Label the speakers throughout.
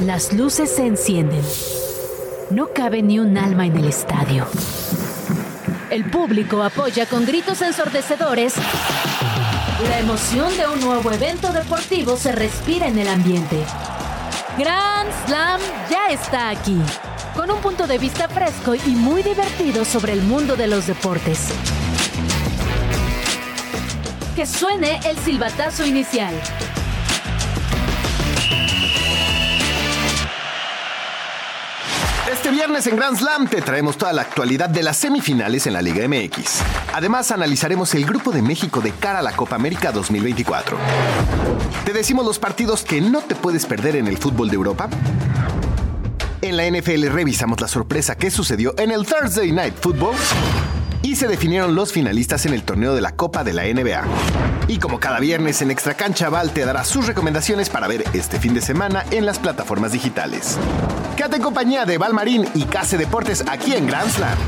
Speaker 1: Las luces se encienden. No cabe ni un alma en el estadio. El público apoya con gritos ensordecedores. La emoción de un nuevo evento deportivo se respira en el ambiente. Grand Slam ya está aquí, con un punto de vista fresco y muy divertido sobre el mundo de los deportes. Que suene el silbatazo inicial.
Speaker 2: Viernes en Grand Slam te traemos toda la actualidad de las semifinales en la Liga MX. Además, analizaremos el Grupo de México de cara a la Copa América 2024. Te decimos los partidos que no te puedes perder en el fútbol de Europa. En la NFL revisamos la sorpresa que sucedió en el Thursday Night Football y se definieron los finalistas en el torneo de la Copa de la NBA. Y como cada viernes en Extra Cancha, Val te dará sus recomendaciones para ver este fin de semana en las plataformas digitales. Quédate en compañía de Val Marín y Case Deportes aquí en Grand Slam.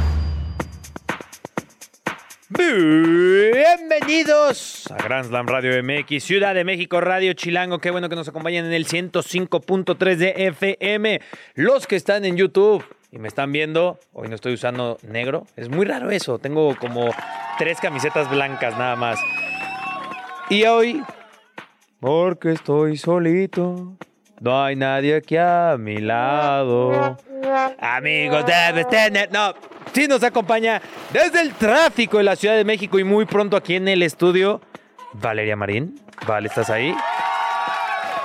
Speaker 3: Bienvenidos a Grand Slam Radio MX, Ciudad de México Radio Chilango. Qué bueno que nos acompañen en el 105.3 de FM. Los que están en YouTube y me están viendo, hoy no estoy usando negro. Es muy raro eso. Tengo como tres camisetas blancas nada más. Y hoy, porque estoy solito, no hay nadie aquí a mi lado. Amigos, debes tener. No, sí nos acompaña desde el tráfico de la Ciudad de México y muy pronto aquí en el estudio, Valeria Marín. Vale, ¿estás ahí?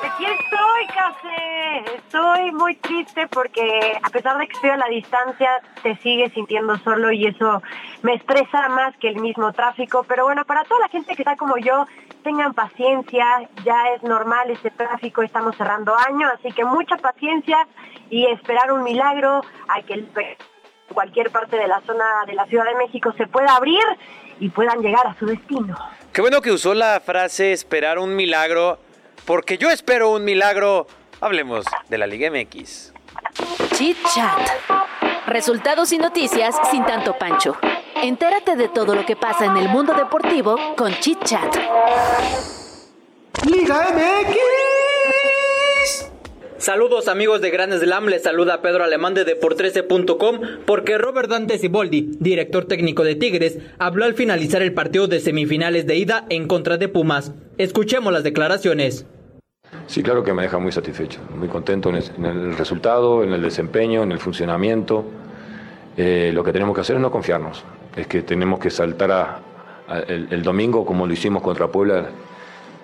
Speaker 4: Aquí estoy, Café. Estoy muy triste porque a pesar de que estoy a la distancia, te sigues sintiendo solo y eso me estresa más que el mismo tráfico. Pero bueno, para toda la gente que está como yo, tengan paciencia. Ya es normal este tráfico, estamos cerrando año, así que mucha paciencia y esperar un milagro a que cualquier parte de la zona de la Ciudad de México se pueda abrir y puedan llegar a su destino.
Speaker 3: Qué bueno que usó la frase esperar un milagro, porque yo espero un milagro. Hablemos de la Liga MX.
Speaker 1: Chit Chat. Resultados y noticias sin tanto pancho. Entérate de todo lo que pasa en el mundo deportivo con Chit Chat.
Speaker 5: Liga MX.
Speaker 6: Saludos amigos de Gran Slam, les saluda Pedro Alemán de Deport13.com porque Robert Dante Siboldi, director técnico de Tigres, habló al finalizar el partido de semifinales de ida en contra de Pumas. Escuchemos las declaraciones.
Speaker 7: Sí, claro que me deja muy satisfecho, muy contento en el, resultado, en el desempeño, en el funcionamiento. Eh, lo que tenemos que hacer es no confiarnos, es que tenemos que saltar a, el, domingo como lo hicimos contra Puebla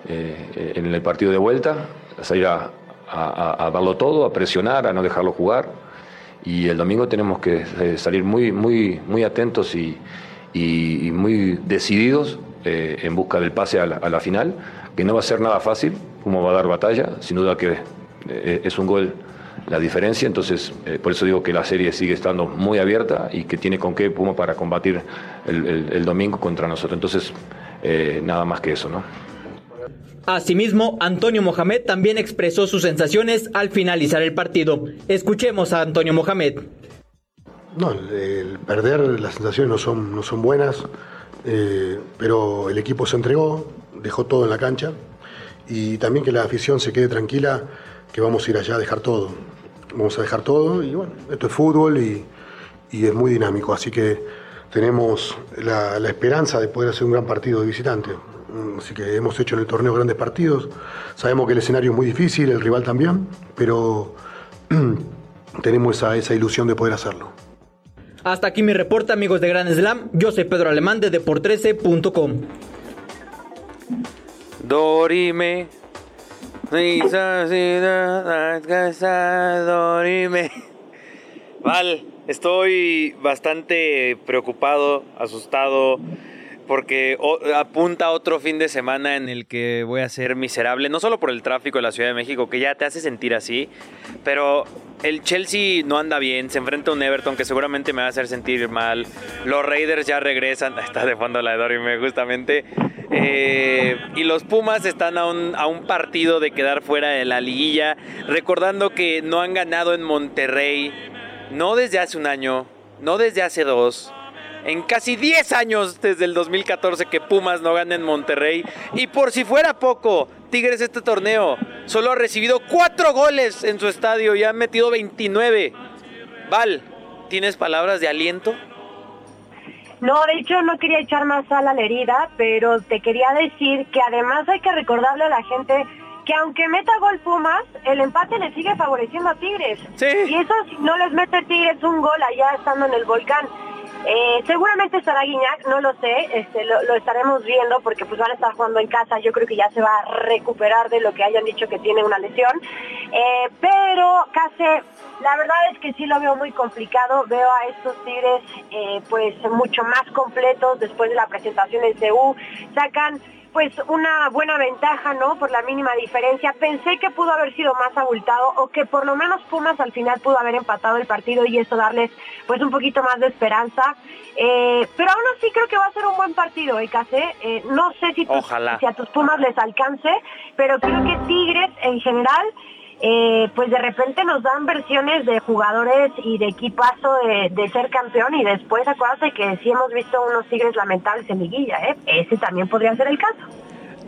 Speaker 7: eh, en el partido de vuelta, a salir a, a, darlo todo, a presionar, a no dejarlo jugar. Y el domingo tenemos que eh, salir muy, muy, muy atentos y, muy decididos en busca del pase a la, final, que no va a ser nada fácil, como va a dar batalla, sin duda que eh, es un gol la diferencia, entonces por eso digo que la serie sigue estando muy abierta y que tiene con qué Puma para combatir el, el, domingo contra nosotros. Entonces, nada más que eso, ¿no?
Speaker 6: Asimismo, Antonio Mohamed también expresó sus sensaciones al finalizar el partido. Escuchemos a Antonio Mohamed.
Speaker 8: No, el, perder las sensaciones no son, no son buenas, eh, pero el equipo se entregó, dejó todo en la cancha y también que la afición se quede tranquila que vamos a ir allá a dejar todo. Vamos a dejar todo y bueno, esto es fútbol y, es muy dinámico, así que tenemos la, la esperanza de poder hacer un gran partido de visitante. Mm, así que hemos hecho en el torneo grandes partidos. Sabemos que el escenario es muy difícil, el rival también, pero tenemos esa, esa ilusión de poder hacerlo.
Speaker 6: Hasta aquí mi reporte, amigos de Gran Slam. Yo soy Pedro Alemán de Deport13.com.
Speaker 3: Dorime. Dorime. Val, estoy bastante preocupado, asustado porque apunta otro fin de semana en el que voy a ser miserable, no solo por el tráfico de la Ciudad de México, que ya te hace sentir así, pero el Chelsea no anda bien, se enfrenta a un Everton que seguramente me va a hacer sentir mal, los Raiders ya regresan, está de fondo la de Dorime justamente, eh, y los Pumas están a un, a un partido de quedar fuera de la liguilla, recordando que no han ganado en Monterrey, no desde hace un año, no desde hace dos, en casi 10 años desde el 2014 que Pumas no gana en Monterrey. Y por si fuera poco, Tigres este torneo. Solo ha recibido cuatro goles en su estadio y ha metido 29. Val, ¿tienes palabras de aliento?
Speaker 9: No, de hecho no quería echar más sal a la herida, pero te quería decir que además hay que recordarle a la gente que aunque meta gol Pumas, el empate le sigue favoreciendo a Tigres.
Speaker 3: Sí.
Speaker 9: Y eso si no les mete Tigres un gol allá estando en el volcán. Eh, seguramente estará Guiñac, no lo sé, este, lo, estaremos viendo porque pues van a estar jugando en casa, yo creo que ya se va a recuperar de lo que hayan dicho que tiene una lesión, eh, pero casi la verdad es que sí lo veo muy complicado, veo a estos Tigres eh, pues mucho más completos después de la presentación en CU, sacan pues una buena ventaja, ¿no? Por la mínima diferencia. Pensé que pudo haber sido más abultado o que por lo menos Pumas al final pudo haber empatado el partido y eso darles pues un poquito más de esperanza. Eh, pero aún así creo que va a ser un buen partido, ¿eh, eh no sé si, tus, si a tus Pumas les alcance, pero creo que Tigres en general eh, pues de repente nos dan versiones de jugadores y de equipazo de, ser campeón y después acuérdate que sí hemos visto unos Tigres lamentables en liguilla, ¿eh? ese también podría ser el caso.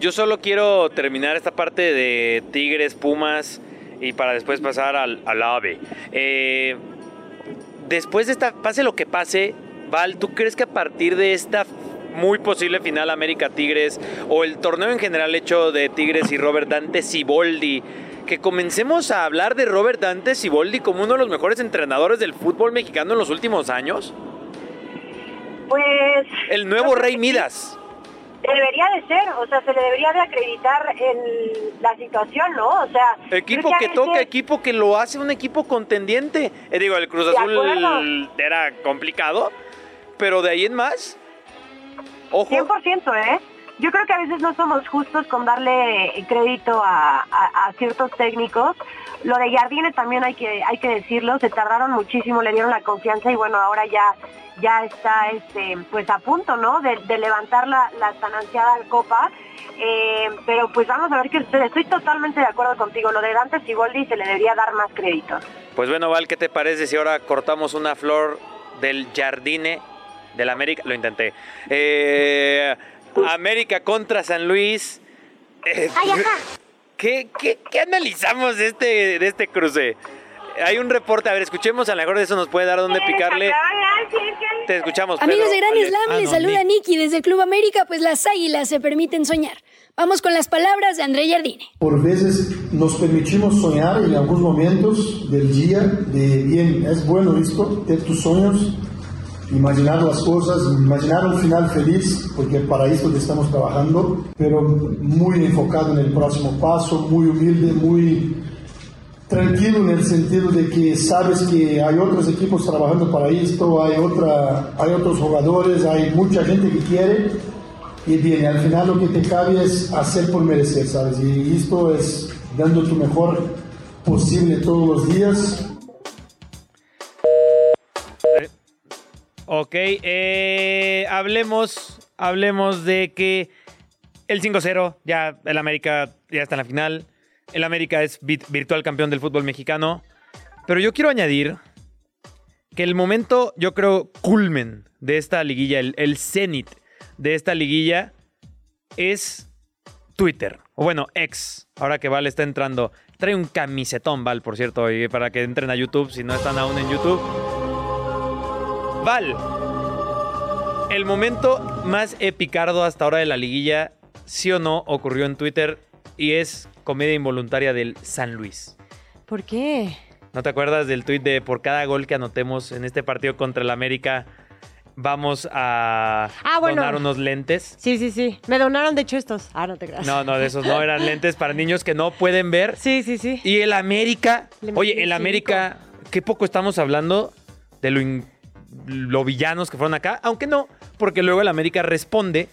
Speaker 3: Yo solo quiero terminar esta parte de Tigres, Pumas y para después pasar al, al AVE. Eh, después de esta, pase lo que pase, Val, ¿tú crees que a partir de esta muy posible final América Tigres o el torneo en general hecho de Tigres y Robert Dante Siboldi que comencemos a hablar de Robert Dante Siboldi como uno de los mejores entrenadores del fútbol mexicano en los últimos años?
Speaker 9: Pues...
Speaker 3: El nuevo Rey Midas.
Speaker 9: Debería de ser, o sea, se le debería de acreditar en la situación, ¿no? O sea...
Speaker 3: Equipo que, toca, equipo que lo hace un equipo contendiente. Eh, digo, el Cruz Azul era complicado, pero de ahí en más...
Speaker 9: Ojo. 100%, ¿eh? Yo creo que a veces no somos justos con darle crédito a, ciertos técnicos. Lo de Jardine también hay que hay que decirlo, se tardaron muchísimo, le dieron la confianza y bueno, ahora ya ya está este pues a punto, ¿no? De, levantar la, la tan ansiada copa. Eh, pero pues vamos a ver sucede. Estoy totalmente de acuerdo contigo. Lo de Dante Siboldi se le debería dar más crédito.
Speaker 3: Pues bueno, Val, ¿qué te parece si ahora cortamos una flor del Jardine del América? Lo intenté. Eh, América contra San Luis.
Speaker 9: Eh,
Speaker 3: ¿qué, analizamos de este, de este cruce? Hay un reporte, a ver, escuchemos, a lo mejor de eso nos puede dar dónde picarle. Te escuchamos.
Speaker 5: Amigos de Gran Slam, ah, les saluda Nicky desde el Club América, pues las águilas se permiten soñar. Vamos con las palabras de André Jardine.
Speaker 10: Por veces nos permitimos soñar en algunos momentos del día, de bien, es bueno esto, de tus sueños, imaginar las cosas, imaginar un final feliz, porque para eso estamos trabajando, pero muy enfocado en el próximo paso, muy humilde, muy tranquilo en el sentido de que sabes que hay otros equipos trabajando para esto, hay, otra, hay otros jugadores, hay mucha gente que quiere y bien, al final lo que te cabe es hacer por merecer, ¿sabes? Y esto es dando tu mejor posible todos los días
Speaker 3: Ok, eh, hablemos, hablemos de que el 5-0, ya el América ya está en la final. El América es virtual campeón del fútbol mexicano. Pero yo quiero añadir que el momento, yo creo, culmen de esta liguilla, el, cenit de esta liguilla es Twitter. O bueno, ex. Ahora que Val está entrando. Trae un camisetón, Val, por cierto, para que entren a YouTube si no están aún en YouTube. Val, el momento más epicardo hasta ahora de la liguilla, sí o no, ocurrió en Twitter y es comedia involuntaria del San Luis.
Speaker 11: ¿Por qué?
Speaker 3: ¿No te acuerdas del tweet de por cada gol que anotemos en este partido contra el América vamos a
Speaker 11: ah,
Speaker 3: donar unos lentes?
Speaker 11: Sí, sí, sí. Me donaron de hecho estos. Ah, no te creas.
Speaker 3: No, no, de esos no eran lentes para niños que no pueden ver.
Speaker 11: Sí, sí, sí.
Speaker 3: Y el América, oye, el América, qué poco estamos hablando de lo lo villanos que fueron acá, aunque no, porque luego el América responde,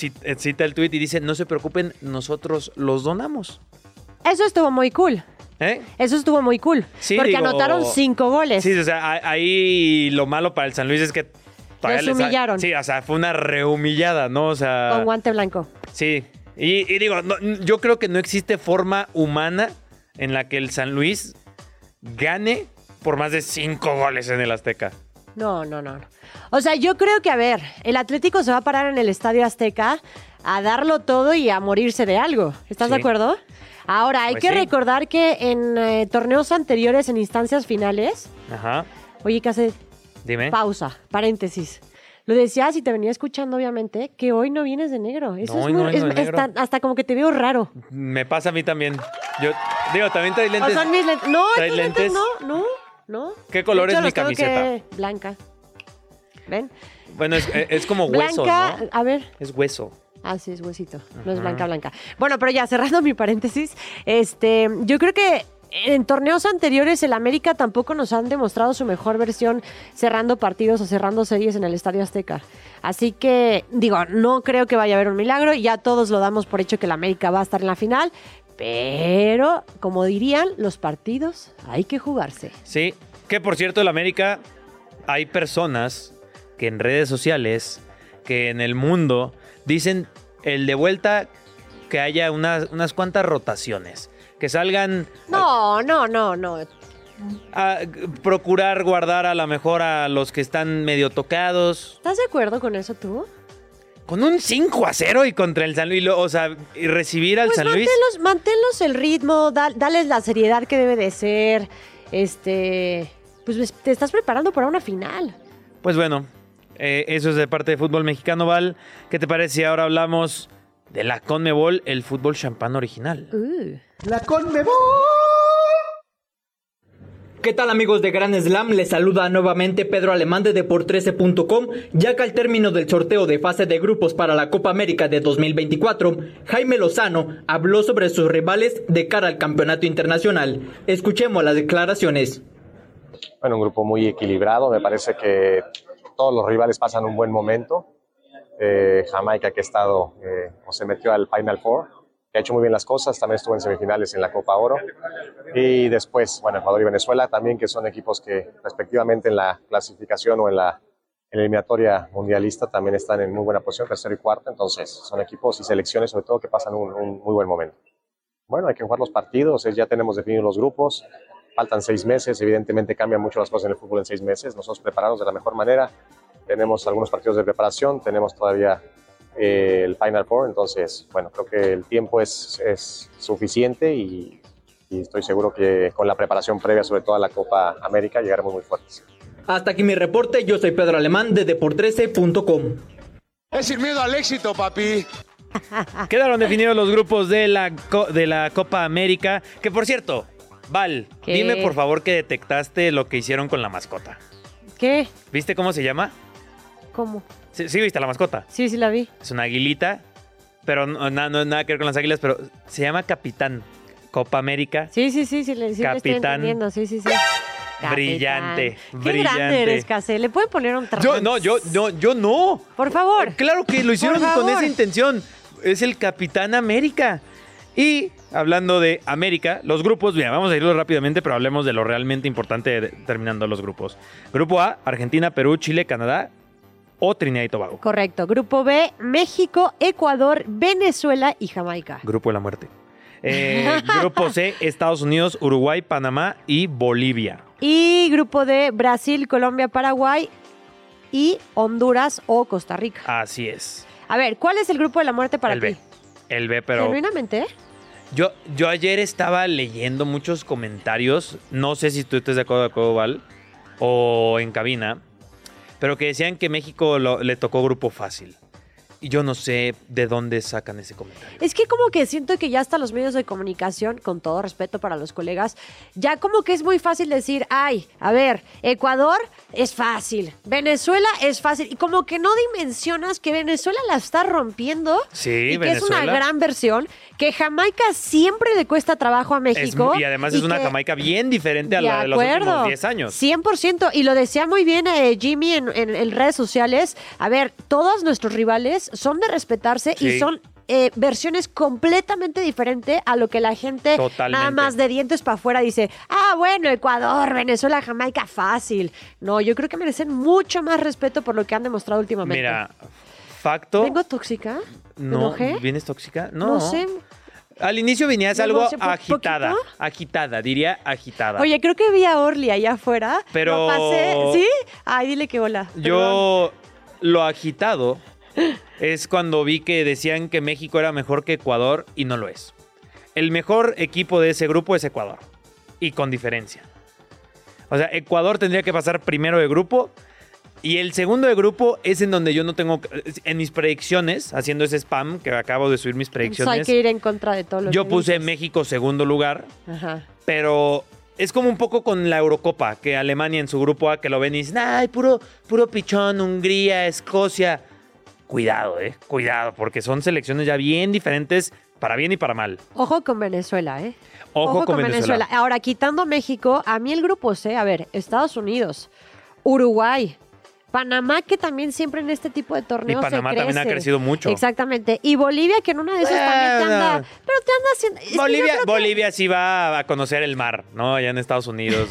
Speaker 3: eh, cita el tweet y dice, no se preocupen, nosotros los donamos.
Speaker 11: Eso estuvo muy cool.
Speaker 3: ¿Eh?
Speaker 11: Eso estuvo muy cool. porque anotaron cinco goles.
Speaker 3: Sí, o sea, ahí lo malo para el San Luis es que...
Speaker 11: Les humillaron.
Speaker 3: Sí, o sea, fue una rehumillada, ¿no? O sea...
Speaker 11: Con guante blanco.
Speaker 3: Sí. Y, digo, yo creo que no existe forma humana en la que el San Luis gane por más de cinco goles en el Azteca.
Speaker 11: No, no, no. O sea, yo creo que, a ver, el Atlético se va a parar en el Estadio Azteca
Speaker 9: a darlo todo y a morirse de algo. ¿Estás de acuerdo? Ahora, hay pues que recordar que en eh, torneos anteriores, en instancias finales.
Speaker 3: Ajá.
Speaker 9: Oye, ¿qué hace?
Speaker 3: Dime.
Speaker 9: Pausa, paréntesis. Lo decías y te venía escuchando, obviamente, que hoy no vienes de negro. Eso es, muy, hasta como que te veo raro.
Speaker 3: Me pasa a mí también. Yo digo, también traes lentes.
Speaker 9: O son mis lentes. No, ¿Traes lentes? no, no, no.
Speaker 3: ¿Qué color es mi camiseta?
Speaker 9: Blanca. ¿Ven?
Speaker 3: Bueno, es, es como hueso,
Speaker 9: Blanca, a ver.
Speaker 3: Es hueso.
Speaker 9: Ah, sí, es huesito. No es blanca, blanca. Bueno, pero ya cerrando mi paréntesis, este, yo creo que en torneos anteriores el América tampoco nos han demostrado su mejor versión cerrando partidos o cerrando series en el Estadio Azteca. Así que digo, no creo que vaya a haber un milagro, ya todos lo damos por hecho que el América va a estar en la final, pero como dirían, los partidos hay que jugarse.
Speaker 3: Sí, que por cierto el América hay personas que en redes sociales, que en el mundo dicen el de vuelta que haya unas, unas cuantas rotaciones que salgan.
Speaker 9: No, no, no, no.
Speaker 3: A procurar guardar a lo mejor a los que están medio tocados.
Speaker 9: ¿Estás de acuerdo con eso tú?
Speaker 3: Con un 5 a 0 y contra el San Luis, o sea, y recibir al pues San Luis.
Speaker 9: Manténlos el ritmo, dales la seriedad que debe de ser. Este. Pues te estás preparando para una final.
Speaker 3: Pues bueno, eh, eso es de parte de fútbol mexicano, Val. ¿Qué te parece si ahora hablamos de la Conmebol, el fútbol champán original.
Speaker 9: Uh.
Speaker 10: La Conmebol.
Speaker 6: ¿Qué tal amigos de Gran Slam? Les saluda nuevamente Pedro Alemán de Deport13.com, ya que al término del sorteo de fase de grupos para la Copa América de 2024, Jaime Lozano habló sobre sus rivales de cara al campeonato internacional. Escuchemos las declaraciones.
Speaker 12: Bueno, un grupo muy equilibrado, me parece que todos los rivales pasan un buen momento. Eh, Jamaica que ha estado eh, o se metió al Final Four, que ha hecho muy bien las cosas, también estuvo en semifinales en la Copa Oro. Y después, bueno, Ecuador y Venezuela también, que son equipos que respectivamente en la clasificación o en la eliminatoria mundialista también están en muy buena posición, tercero y cuarto. Entonces, son equipos y selecciones sobre todo que pasan un, un muy buen momento. Bueno, hay que jugar los partidos, ya tenemos definidos los grupos, faltan seis meses, evidentemente cambian mucho las cosas en el fútbol en seis meses, nosotros preparados de la mejor manera, tenemos algunos partidos de preparación, tenemos todavía eh, el Final Four, entonces, bueno, creo que el tiempo es, es suficiente y, estoy seguro que con la preparación previa, sobre todo a la Copa América, llegaremos muy fuertes.
Speaker 6: Hasta aquí mi reporte, yo soy Pedro Alemán de Deport13.com.
Speaker 13: Es ir miedo al éxito, papi.
Speaker 3: Quedaron definidos los grupos de la, de la Copa América, que por cierto, Val, dime por favor que detectaste lo que hicieron con la mascota.
Speaker 9: ¿Qué?
Speaker 3: ¿Viste cómo se llama?
Speaker 9: ¿Cómo?
Speaker 3: Sí, viste la mascota.
Speaker 9: Sí, sí la vi.
Speaker 3: Es una aguilita, pero no, no, nada que ver con las águilas, pero se llama Capitán. Copa América.
Speaker 9: Sí, sí, sí, sí, sí Capitán. Estoy sí, sí, sí.
Speaker 3: Brillante,
Speaker 9: Qué
Speaker 3: brillante.
Speaker 9: grande eres, Case. ¿Le pueden poner un traje?
Speaker 3: Yo no, yo no, yo no.
Speaker 9: Por favor.
Speaker 3: Claro que lo hicieron con esa intención. Es el Capitán América. Y hablando de América, los grupos, bien, vamos a irlo rápidamente, pero hablemos de lo realmente importante terminando los grupos. Grupo A, Argentina, Perú, Chile, Canadá o Trinidad y Tobago.
Speaker 9: Correcto. Grupo B, México, Ecuador, Venezuela y Jamaica.
Speaker 3: Grupo de la muerte. Eh, grupo C, Estados Unidos, Uruguay, Panamá y Bolivia.
Speaker 9: Y grupo D, Brasil, Colombia, Paraguay y Honduras o Costa Rica.
Speaker 3: Así es.
Speaker 9: A ver, ¿cuál es el grupo de la muerte para
Speaker 3: el
Speaker 9: ti?
Speaker 3: B. El B, pero.
Speaker 9: Genuinamente.
Speaker 3: Yo, yo ayer estaba leyendo muchos comentarios. No sé si tú estás de acuerdo, de acuerdo, Val. O en cabina. Pero que decían que México le tocó grupo fácil. Y yo no sé de dónde sacan ese comentario.
Speaker 9: Es que como que siento que ya hasta los medios de comunicación, con todo respeto para los colegas, ya como que es muy fácil decir, ay, a ver, Ecuador es fácil, Venezuela es fácil, y como que no dimensionas que Venezuela la está rompiendo
Speaker 3: sí,
Speaker 9: y que es una gran versión, que Jamaica siempre le cuesta trabajo a México.
Speaker 3: y además es una Jamaica bien diferente a la de los últimos 10 años. 100%,
Speaker 9: y lo decía muy bien eh, Jimmy en, en redes sociales, a ver, todos nuestros rivales son de respetarse y son eh, versiones completamente diferentes a lo que la gente nada más de dientes para afuera dice, ah, bueno, Ecuador, Venezuela, Jamaica, fácil. No, yo creo que merecen mucho más respeto por lo que han demostrado últimamente.
Speaker 3: Mira, facto.
Speaker 9: ¿Vengo tóxica?
Speaker 3: no, ¿vienes tóxica? No.
Speaker 9: No sé.
Speaker 3: Al inicio venías algo agitada, agitada, diría agitada.
Speaker 9: Oye, creo que vi a Orly allá afuera.
Speaker 3: Pero...
Speaker 9: ¿Sí? Ay, dile que hola.
Speaker 3: Yo lo agitado es cuando vi que decían que México era mejor que Ecuador y no lo es. El mejor equipo de ese grupo es Ecuador. Y con diferencia. O sea, Ecuador tendría que pasar primero de grupo. Y el segundo de grupo es en donde yo no tengo. En mis predicciones, haciendo ese spam que acabo de subir mis
Speaker 9: Entonces hay
Speaker 3: predicciones.
Speaker 9: que ir en contra de todo lo
Speaker 3: Yo
Speaker 9: que
Speaker 3: puse
Speaker 9: dices.
Speaker 3: México segundo lugar.
Speaker 9: Ajá.
Speaker 3: Pero es como un poco con la Eurocopa, que Alemania en su grupo A que lo ven y dicen, ay, puro, puro pichón, Hungría, Escocia. Cuidado, eh, cuidado, porque son selecciones ya bien diferentes, para bien y para mal.
Speaker 9: Ojo con Venezuela, ¿eh?
Speaker 3: Ojo, con, Venezuela.
Speaker 9: Ahora, quitando México, a mí el grupo C, a ver, Estados Unidos, Uruguay, Panamá, que también siempre en este tipo de torneos
Speaker 3: Y Panamá
Speaker 9: se
Speaker 3: también ha crecido mucho.
Speaker 9: Exactamente. Y Bolivia, que en una de esas también te anda...
Speaker 3: Bueno.
Speaker 9: Pero te anda haciendo... es
Speaker 3: Bolivia,
Speaker 9: que-
Speaker 3: Bolivia sí va a conocer el mar, ¿no? Allá en Estados Unidos.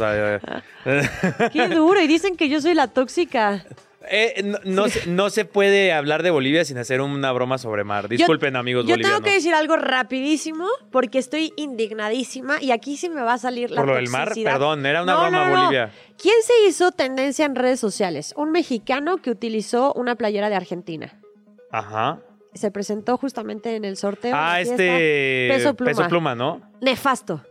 Speaker 9: Qué duro. Y dicen que yo soy la tóxica.
Speaker 3: Eh, no, no se, no se puede hablar de Bolivia sin hacer una broma sobre mar. Disculpen, amigos
Speaker 9: Yo
Speaker 3: bolivianos.
Speaker 9: tengo que decir algo rapidísimo porque estoy indignadísima y aquí sí me va a salir la
Speaker 3: Por lo del mar, perdón, era una
Speaker 9: No,
Speaker 3: broma. Bolivia.
Speaker 9: ¿Quién se hizo tendencia en redes sociales? Un mexicano que utilizó una playera de Argentina.
Speaker 3: Ajá.
Speaker 9: Se presentó justamente en el sorteo.
Speaker 3: Ah, este.
Speaker 9: Peso pluma.
Speaker 3: Peso pluma, ¿no?
Speaker 9: Nefasto.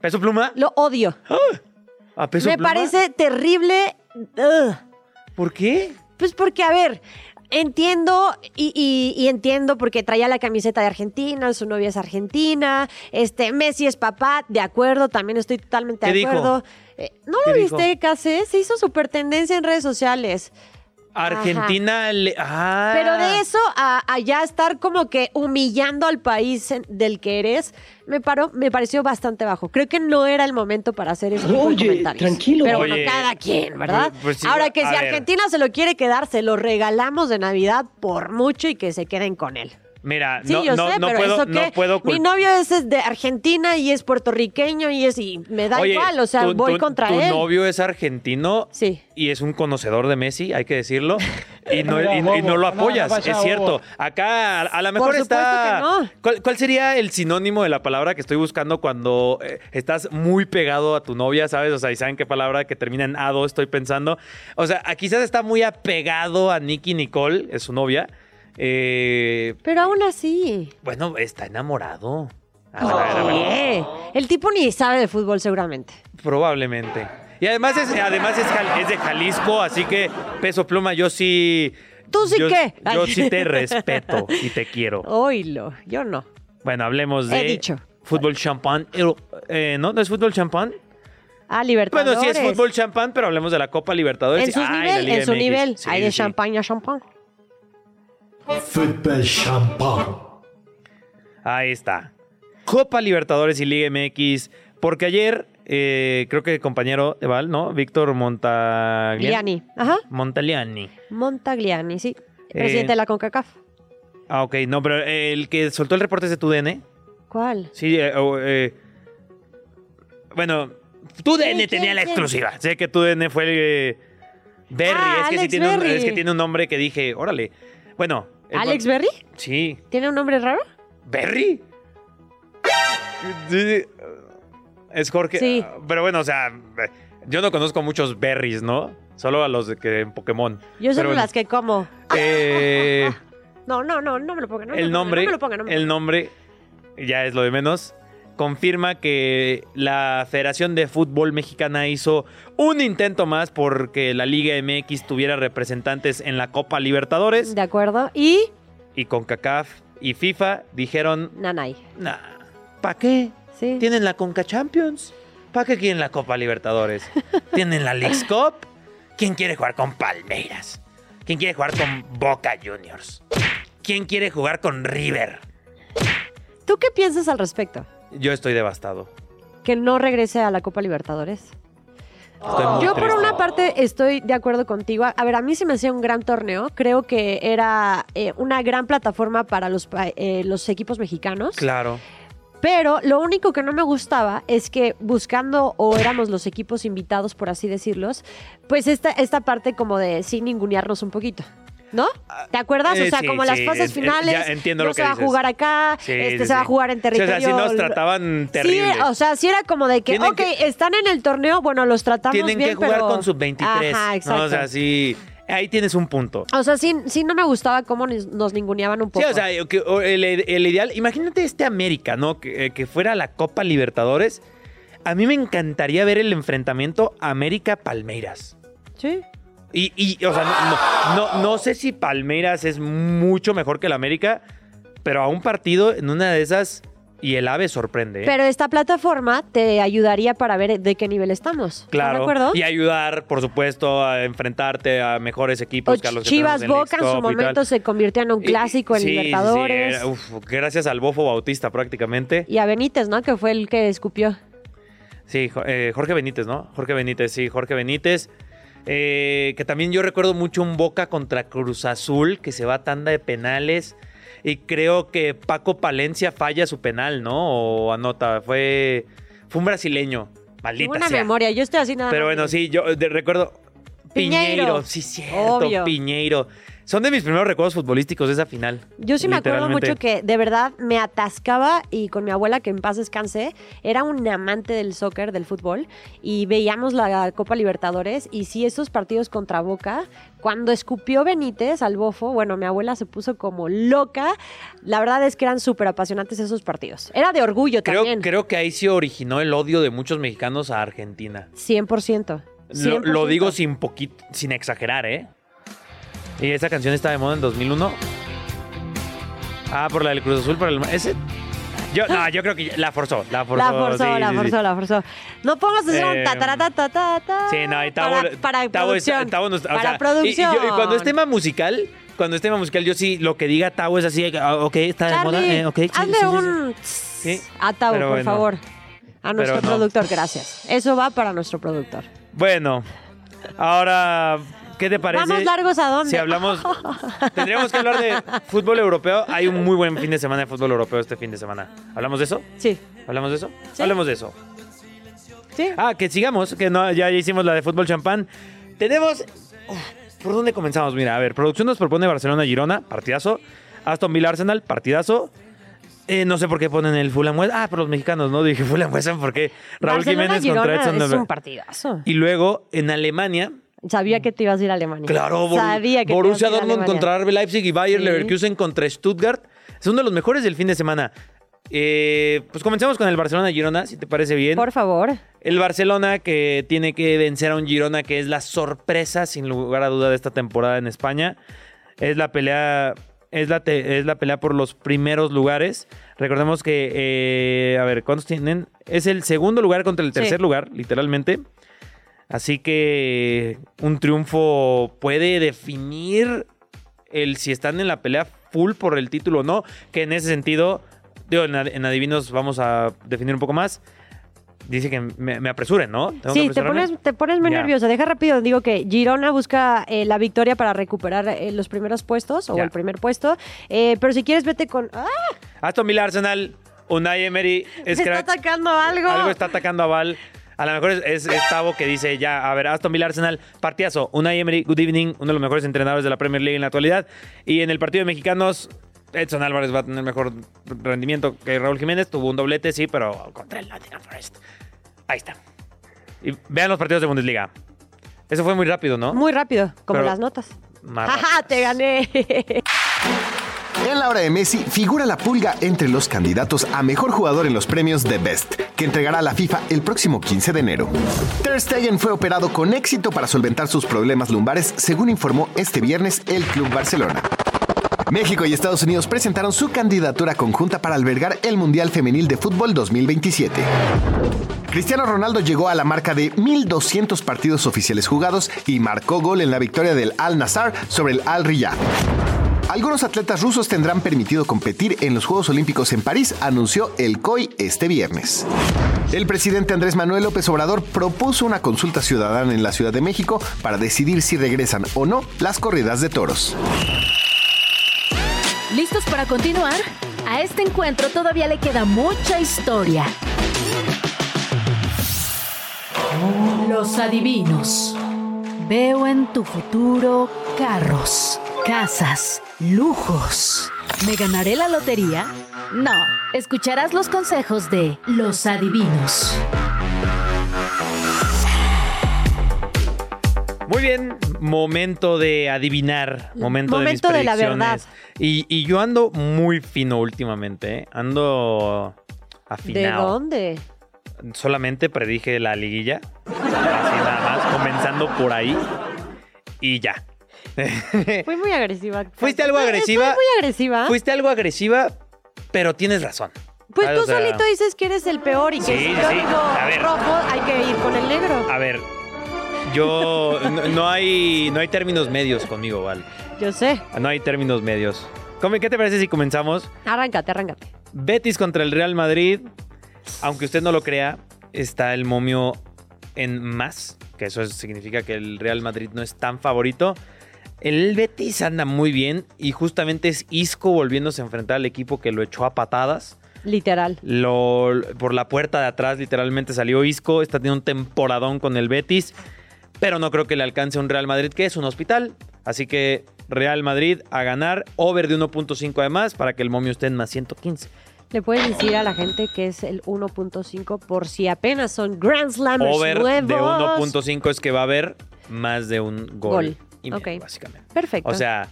Speaker 3: ¿Peso pluma?
Speaker 9: Lo odio.
Speaker 3: ¿A peso
Speaker 9: me
Speaker 3: pluma?
Speaker 9: parece terrible. Ugh.
Speaker 3: ¿Por qué?
Speaker 9: Pues porque, a ver, entiendo y, y- y entiendo porque traía la camiseta de Argentina, su novia es argentina, este, Messi es papá, de acuerdo, también estoy totalmente
Speaker 3: ¿Qué
Speaker 9: de acuerdo. Eh, ¿No
Speaker 3: ¿Qué
Speaker 9: lo viste, Case? Se hizo súper tendencia en redes sociales.
Speaker 3: Argentina le. Ah.
Speaker 9: Pero de eso a, a ya estar como que humillando al país en- del que eres, me, paró, me pareció bastante bajo. Creo que no era el momento para hacer de
Speaker 14: Oye,
Speaker 9: comentarios.
Speaker 14: tranquilo.
Speaker 9: Pero
Speaker 3: Oye,
Speaker 9: bueno, cada quien, ¿verdad?
Speaker 3: pues- pues sí,
Speaker 9: Ahora que si
Speaker 3: ver.
Speaker 9: Argentina se lo quiere quedar, se lo regalamos de Navidad por mucho y que se queden con él.
Speaker 3: Mira,
Speaker 9: Sí,
Speaker 3: no,
Speaker 9: yo
Speaker 3: no,
Speaker 9: sé,
Speaker 3: no
Speaker 9: pero
Speaker 3: puedo,
Speaker 9: eso
Speaker 3: no
Speaker 9: que
Speaker 3: puedo
Speaker 9: mi novio es es de Argentina y es puertorriqueño y es y me da
Speaker 3: Oye,
Speaker 9: igual, o sea,
Speaker 3: tu-
Speaker 9: voy
Speaker 3: tu-
Speaker 9: contra
Speaker 3: tu
Speaker 9: él.
Speaker 3: novio es argentino
Speaker 9: Sí.
Speaker 3: y es un conocedor de Messi, hay que decirlo. Y no,
Speaker 14: Mira,
Speaker 3: y- y no
Speaker 14: bobo,
Speaker 3: lo apoyas, es cierto. Acá a, a lo mejor está.
Speaker 9: que no.
Speaker 3: ¿Cuál, cuál sería el sinónimo de la palabra que estoy buscando cuando eh, estás muy pegado a tu novia, sabes? O sea, ¿y saben qué palabra que termina en ado estoy pensando? O sea, quizás está muy apegado a Nicky Nicole, es su novia. Eh,
Speaker 9: Pero aún así.
Speaker 3: bueno, está enamorado. A ver, a ver, a ver.
Speaker 9: ¿Qué? El tipo ni sabe de fútbol seguramente.
Speaker 3: Probablemente. Y además es, además es, de Jalisco, así que peso pluma, yo sí.
Speaker 9: ¿Tú sí
Speaker 3: yo,
Speaker 9: qué?
Speaker 3: Yo sí te respeto y te quiero.
Speaker 9: Oílo, yo no.
Speaker 3: Bueno, hablemos de
Speaker 9: He dicho.
Speaker 3: fútbol champán. Eh, ¿No? ¿No es fútbol champán?
Speaker 9: Ah, Libertadores.
Speaker 3: Bueno, sí es fútbol champán, pero hablemos de la Copa Libertadores.
Speaker 9: En
Speaker 3: Ay,
Speaker 9: nivel, en su nivel.
Speaker 3: Sí,
Speaker 9: Hay de
Speaker 3: sí.
Speaker 9: champagne a champán.
Speaker 14: Fútbol champán.
Speaker 3: Ahí está. Copa Libertadores y Liga MX. Porque ayer, eh, creo que el compañero de Val, ¿no? Víctor Montagliani.
Speaker 9: Gliani. Ajá.
Speaker 3: Montagliani.
Speaker 9: Montagliani, sí.
Speaker 3: Eh,
Speaker 9: Presidente de la CONCACAF.
Speaker 3: Ah, ok. No, pero el que soltó el reporte es de TUDN.
Speaker 9: ¿Cuál?
Speaker 3: Sí, eh, eh, bueno, TUDN
Speaker 9: ¿Quién,
Speaker 3: tenía
Speaker 9: quién,
Speaker 3: la
Speaker 9: quién?
Speaker 3: exclusiva. Sé que TUDN fue el eh, Berry.
Speaker 9: Ah,
Speaker 3: es, que sí
Speaker 9: Alex
Speaker 3: tiene un,
Speaker 9: Berry.
Speaker 3: es que tiene un nombre que dije, órale. Bueno. El-
Speaker 9: ¿Alex Berry?
Speaker 3: Sí.
Speaker 9: ¿Tiene un nombre raro?
Speaker 3: ¿Berry? Es Jorge.
Speaker 9: Sí.
Speaker 3: Pero bueno, o sea, yo no conozco muchos berries, ¿no? Solo a los de que en Pokémon.
Speaker 9: Yo
Speaker 3: Pero bueno,
Speaker 9: las que como.
Speaker 3: eh,
Speaker 9: No, no, no, no me lo pongan. No
Speaker 3: el nombre,
Speaker 9: No me lo pongan, no me lo
Speaker 3: el nombre, ya es lo de menos, confirma que la Federación de Fútbol Mexicana hizo un intento más porque la Liga MX tuviera representantes en la Copa Libertadores.
Speaker 9: De acuerdo. Y
Speaker 3: y con CACAF y FIFA dijeron,
Speaker 9: Nanay.
Speaker 3: nah, ¿para qué?
Speaker 9: Sí.
Speaker 3: Tienen la Conca Champions. ¿Para qué quieren la Copa Libertadores? Tienen la Leagues Cup. ¿Quién quiere jugar con Palmeiras? ¿Quién quiere jugar con Boca Juniors? ¿Quién quiere jugar con River?
Speaker 9: ¿Tú qué piensas al respecto?
Speaker 3: Yo estoy devastado.
Speaker 9: ¿Que no regrese a la Copa Libertadores?
Speaker 3: Muy
Speaker 9: Yo por una parte estoy de acuerdo contigo. A ver, a mí se me hacía un gran torneo. Creo que era eh, una gran plataforma para los, pa- eh, los equipos mexicanos.
Speaker 3: Claro.
Speaker 9: Pero lo único que no me gustaba es que buscando o éramos los equipos invitados, por así decirlos, pues esta, esta parte como de sin ningunearnos un poquito. ¿No? ¿Te acuerdas?
Speaker 3: Eh,
Speaker 9: o sea,
Speaker 3: sí,
Speaker 9: como las
Speaker 3: sí,
Speaker 9: fases
Speaker 3: eh,
Speaker 9: finales.
Speaker 3: ya entiendo
Speaker 9: no
Speaker 3: lo
Speaker 9: se
Speaker 3: que
Speaker 9: va a
Speaker 3: dices.
Speaker 9: jugar acá,
Speaker 3: Sí,
Speaker 9: este
Speaker 3: sí,
Speaker 9: se va a
Speaker 3: sí.
Speaker 9: jugar en
Speaker 3: Sí, o sea,
Speaker 9: territorio.
Speaker 3: sí nos trataban terrible.
Speaker 9: Sí, o sea, sí era como de que,
Speaker 3: Tienen
Speaker 9: ok,
Speaker 3: que-
Speaker 9: están en el torneo, bueno, los tratamos
Speaker 3: Tienen
Speaker 9: bien,
Speaker 3: que jugar
Speaker 9: pero-
Speaker 3: con sub-23.
Speaker 9: Ajá, exacto.
Speaker 3: O sea, sí. ahí tienes un punto.
Speaker 9: O sea, sí, sí no me gustaba cómo nos nos ninguneaban un poco.
Speaker 3: Sí, o sea, que- o el, el ideal, imagínate este América, ¿no? Que, eh, que fuera la Copa Libertadores. A mí me encantaría ver el enfrentamiento América-Palmeiras.
Speaker 9: Sí.
Speaker 3: Y, y, o sea, no, no, no- no sé si Palmeiras es mucho mejor que el América, pero a un partido en una de esas y el AVE sorprende. ¿eh?
Speaker 9: Pero esta plataforma te ayudaría para ver de qué nivel estamos. ¿Estás
Speaker 3: Claro.
Speaker 9: de acuerdo?
Speaker 3: Y ayudar, por supuesto, a enfrentarte a mejores equipos
Speaker 9: O
Speaker 3: que a los
Speaker 9: Chivas Boca en su momento se convirtió en un clásico en
Speaker 3: Sí, sí, sí,
Speaker 9: Libertadores.
Speaker 3: era- uf, gracias al Bofo Bautista prácticamente.
Speaker 9: Y a Benítez, ¿no? Que fue el que escupió.
Speaker 3: Sí, eh, Jorge Benítez, ¿no? Jorge Benítez, sí, Jorge Benítez. Eh, que también yo recuerdo mucho un Boca contra Cruz Azul, que se va a tanda de penales. Y creo que Paco Palencia falla su penal, ¿no? O anota. Fue, fue un brasileño. Maldita sea.
Speaker 9: memoria. Yo estoy así nada
Speaker 3: Pero bueno, sí, yo de- recuerdo.
Speaker 9: Piñeiro.
Speaker 3: Piñeiro, sí, cierto,
Speaker 9: Obvio.
Speaker 3: Piñeiro. Son de mis primeros recuerdos futbolísticos de esa final.
Speaker 9: Yo sí me acuerdo mucho que de verdad me atascaba y con mi abuela, que en paz descanse, era un amante del soccer, del fútbol, y veíamos la Copa Libertadores y sí, esos partidos contra Boca, cuando escupió Benítez al bofo, bueno, mi abuela se puso como loca, la verdad es que eran súper apasionantes esos partidos. Era de orgullo
Speaker 3: Creo,
Speaker 9: también,
Speaker 3: creo que ahí se originó el odio de muchos mexicanos a Argentina.
Speaker 9: 100%.
Speaker 3: Lo,
Speaker 9: 100%.
Speaker 3: lo digo sin poquito, sin exagerar, ¿eh? Y esa canción está de moda en 2001. Ah, por la del Cruz Azul, por el... Ese... Yo, no, yo creo que la forzó, la forzó.
Speaker 9: La forzó,
Speaker 3: sí,
Speaker 9: la
Speaker 3: sí, sí.
Speaker 9: forzó, la forzó. No pongas eso
Speaker 3: Eh,
Speaker 9: un tataratatata.
Speaker 3: Sí, no, y Tavo,
Speaker 9: Para, para
Speaker 3: Tavo es-
Speaker 9: producción.
Speaker 3: Tavo nos- o
Speaker 9: para
Speaker 3: sea, y- y
Speaker 9: producción.
Speaker 3: yo- y cuando es tema musical, cuando es tema musical, yo sí, lo que diga Tavo es así, ah, ok, está de moda, eh, ok, sí,
Speaker 9: hazle un
Speaker 3: Sí,
Speaker 9: a Tavo, por
Speaker 3: bueno.
Speaker 9: favor. A nuestro
Speaker 3: Pero no.
Speaker 9: productor, gracias. Eso va para nuestro productor.
Speaker 3: Bueno, ahora, ¿qué te parece?
Speaker 9: Vamos largos a dónde.
Speaker 3: Si hablamos, tendríamos que hablar de fútbol europeo. Hay un muy buen fin de semana de fútbol europeo este fin de semana. ¿Hablamos de eso?
Speaker 9: Sí.
Speaker 3: ¿Hablamos de eso? Hablemos de eso.
Speaker 9: Sí.
Speaker 3: Ah, que sigamos, que no, ya hicimos la de fútbol champán. Tenemos... ¿Por dónde comenzamos? Mira, a ver, producción nos propone Barcelona-Girona, partidazo. Aston Villa-Arsenal, partidazo. Eh, no sé por qué ponen el Fulham West. Ah, por los mexicanos, ¿no? Dije Fulham West porque Raúl
Speaker 9: Barcelona,
Speaker 3: Jiménez contra
Speaker 9: Girona
Speaker 3: Edson.
Speaker 9: es un partidazo.
Speaker 3: Y luego en Alemania,
Speaker 9: Sabía que te ibas a ir a Alemania.
Speaker 3: Claro, Bor-
Speaker 9: Sabía que
Speaker 3: Borussia
Speaker 9: te ibas a ir a
Speaker 3: Dortmund contra RB Leipzig y Bayer
Speaker 9: Sí.
Speaker 3: Leverkusen contra Stuttgart. Es uno de los mejores del fin de semana. Eh, pues comencemos con el Barcelona-Girona, si te parece bien.
Speaker 9: Por favor.
Speaker 3: El Barcelona que tiene que vencer a un Girona que es la sorpresa, sin lugar a duda, de esta temporada en España. Es la pelea. Es la, te- es la pelea por los primeros lugares. Recordemos que, eh, a ver, ¿cuántos tienen? Es el segundo lugar contra el
Speaker 9: Sí.
Speaker 3: tercer lugar, literalmente. Así que un triunfo puede definir el si están en la pelea full por el título o no. Que en ese sentido, digo, en, en adivinos vamos a definir un poco más. Dice que me, me apresuren, ¿no? ¿Tengo que
Speaker 9: Sí, te pones, te pones muy
Speaker 3: Ya.
Speaker 9: nervioso. Deja rápido. Digo que Girona busca eh, la victoria para recuperar eh, los primeros puestos o el primer puesto. Eh, pero si quieres, vete con. ¡Ah!
Speaker 3: Aston Villa Arsenal, Unai Emery es
Speaker 9: Me está
Speaker 3: crack.
Speaker 9: atacando algo.
Speaker 3: Algo está atacando a Val. A lo mejor es, es- es Tavo que dice ya, a ver, Aston Villa Arsenal, partidazo. Unai Emery, good evening, uno de los mejores entrenadores de la Premier League en la actualidad. Y en el partido de mexicanos, Edson Álvarez va a tener mejor rendimiento que Raúl Jiménez. Tuvo un doblete, sí, pero contra el Nottingham Forest. Ahí está. Y vean los partidos de Bundesliga. Eso fue muy rápido, ¿no?
Speaker 9: Muy rápido, como
Speaker 3: Pero-
Speaker 9: las notas. ¡Jaja! ¡Te gané!
Speaker 2: En la hora de Messi figura la pulga entre los candidatos a mejor jugador en los premios The Best, que entregará la FIFA el próximo 15 de enero. Ter Stegen fue operado con éxito para solventar sus problemas lumbares, según informó este viernes el Club Barcelona. México y Estados Unidos presentaron su candidatura conjunta para albergar el Mundial Femenil de Fútbol 2027. Cristiano Ronaldo llegó a la marca de 1.200 partidos oficiales jugados y marcó gol en la victoria del Al Nassr sobre el Al Riyadh. Algunos atletas rusos tendrán permitido competir en los Juegos Olímpicos en París, anunció el COI este viernes. El presidente Andrés Manuel López Obrador propuso una consulta ciudadana en la Ciudad de México para decidir si regresan o no las corridas de toros.
Speaker 1: ¿Listos para continuar? A este encuentro todavía le queda mucha historia. Los adivinos. Veo en tu futuro carros, casas, lujos. ¿Me ganaré la lotería? No, escucharás los consejos de los adivinos.
Speaker 3: Muy bien, momento de adivinar, momento,
Speaker 9: Momento
Speaker 3: de
Speaker 9: de
Speaker 3: mis
Speaker 9: la
Speaker 3: predicciones. Y, y yo ando muy fino últimamente, ¿eh? ando
Speaker 9: ¿De
Speaker 3: afinado.
Speaker 9: dónde?
Speaker 3: Solamente predije la liguilla, así nada más, comenzando por ahí y ya.
Speaker 9: Fui muy agresiva.
Speaker 3: Fuiste algo agresiva.
Speaker 9: Estoy muy agresiva.
Speaker 3: Fuiste algo agresiva, pero tienes razón.
Speaker 9: Pues
Speaker 3: Ah,
Speaker 9: tú
Speaker 3: o sea,
Speaker 9: solito dices que eres el peor y que
Speaker 3: Sí,
Speaker 9: si yo
Speaker 3: sí.
Speaker 9: digo
Speaker 3: A ver.
Speaker 9: rojo, hay que ir con el negro.
Speaker 3: A ver, yo no, no hay no hay términos medios conmigo, Val.
Speaker 9: Yo sé.
Speaker 3: No hay términos medios. ¿Cómo- ¿Qué te parece si comenzamos?
Speaker 9: Arráncate, arráncate.
Speaker 3: Betis contra el Real Madrid. Aunque usted no lo crea, está el momio en más, que eso es- significa que el Real Madrid no es tan favorito. El Betis anda muy bien y justamente es Isco volviéndose a enfrentar al equipo que lo echó a patadas.
Speaker 9: Literal.
Speaker 3: Lo, por la puerta de atrás literalmente salió Isco, está teniendo un temporadón con el Betis, pero no creo que le alcance a un Real Madrid que es un hospital. Así que Real Madrid a ganar, over de 1.5 además, para que el momio esté en más 115.
Speaker 9: Le puedes decir a la gente que es el 1.5 por si apenas son Grand Slammers
Speaker 3: Over
Speaker 9: nuevos.
Speaker 3: de 1.5 es que va a haber más de un gol.
Speaker 9: Gol.
Speaker 3: Y medio, básicamente.
Speaker 9: Perfecto.
Speaker 3: O sea,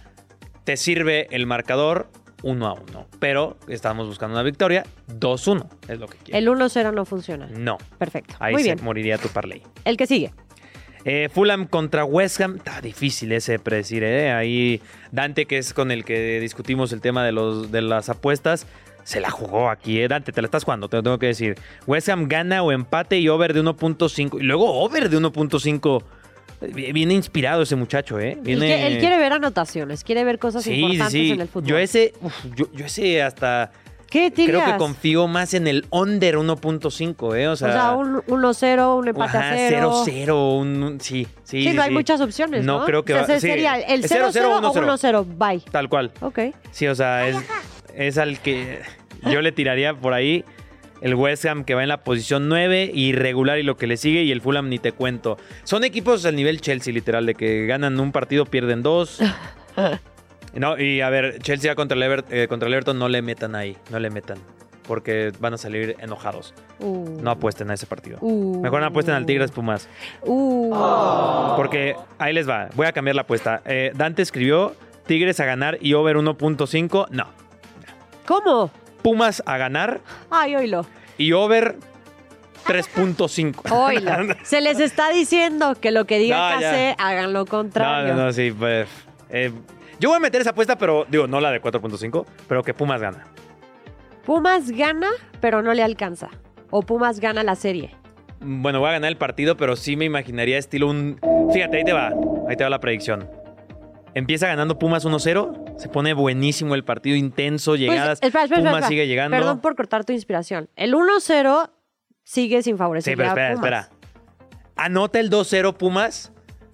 Speaker 3: te sirve el marcador 1 a 1, pero estamos buscando una victoria 2-1, es lo que quiero.
Speaker 9: el 1-0 no funciona.
Speaker 3: No.
Speaker 9: Perfecto.
Speaker 3: Ahí
Speaker 9: Muy
Speaker 3: se
Speaker 9: bien.
Speaker 3: moriría tu parlay.
Speaker 9: El que sigue.
Speaker 3: Eh, Fulham contra West Ham, está difícil ese predecir, ¿eh? Ahí Dante, que es con el que discutimos el tema de, los, de las apuestas, se la jugó aquí, ¿eh? Dante, te la estás jugando, te lo tengo que decir. West Ham gana o empate y over de 1.5. Y luego over de 1.5. Viene inspirado ese muchacho, ¿eh?
Speaker 9: Él,
Speaker 3: Viene...
Speaker 9: que- él quiere ver anotaciones, quiere ver cosas
Speaker 3: Sí, sí,
Speaker 9: importantes
Speaker 3: sí.
Speaker 9: en el fútbol.
Speaker 3: Yo ese, uf, yo, yo ese hasta...
Speaker 9: ¿Qué
Speaker 3: Creo que confío más en el under 1.5, ¿eh? O
Speaker 9: O
Speaker 3: sea,
Speaker 9: sea, un 1-0, un empate
Speaker 3: Ajá,
Speaker 9: a 0.
Speaker 3: 0-0, un, un- sí, sí.
Speaker 9: Sí, no hay
Speaker 3: sí.
Speaker 9: muchas opciones, ¿no?
Speaker 3: No creo que
Speaker 9: O sea,
Speaker 3: va-
Speaker 9: se-
Speaker 3: sí.
Speaker 9: sería el
Speaker 3: Es
Speaker 9: 0-0 o
Speaker 3: 1-0.
Speaker 9: 1-0, bye.
Speaker 3: Tal cual.
Speaker 9: Ok.
Speaker 3: Sí, o sea, es, es al que yo le tiraría por ahí. El West Ham que va en la posición 9, irregular y lo que le sigue, y el Fulham ni te cuento. Son equipos al nivel Chelsea, literal, de que ganan un partido, pierden dos. No, y a ver, Chelsea contra el, Ever- eh, contra el Everton no le metan ahí, no le metan. Porque van a salir enojados.
Speaker 9: Uh,
Speaker 3: No apuesten a ese partido.
Speaker 9: Uh.
Speaker 3: Mejor no apuesten al Tigres Pumas.
Speaker 9: uh.
Speaker 3: Porque ahí les va, voy a cambiar la apuesta. Eh, Dante escribió Tigres a ganar y over 1.5. No.
Speaker 9: ¿Cómo?
Speaker 3: Pumas a ganar
Speaker 9: Ay, oílo.
Speaker 3: y over 3.5.
Speaker 9: Oílo. Se les está diciendo que lo que diga
Speaker 3: No.
Speaker 9: Case hagan lo contrario.
Speaker 3: no, no, sí. pues, eh, yo voy a meter esa apuesta, pero digo, no la de 4.5, pero que Pumas gana.
Speaker 9: Pumas gana, pero no le alcanza. O Pumas gana la serie.
Speaker 3: Bueno, voy a ganar el partido, pero sí me imaginaría estilo un... Fíjate, ahí te va. Ahí te va la predicción. Empieza ganando Pumas 1-0. Se pone buenísimo el partido, intenso,
Speaker 9: Pues,
Speaker 3: llegadas.
Speaker 9: espera, espera,
Speaker 3: Pumas
Speaker 9: espera.
Speaker 3: sigue llegando.
Speaker 9: Perdón por cortar tu inspiración. El 1-0 sigue sin
Speaker 3: Sí,
Speaker 9: favorecer
Speaker 3: pero
Speaker 9: a
Speaker 3: espera,
Speaker 9: Pumas.
Speaker 3: espera. Anota el 2-0 Pumas.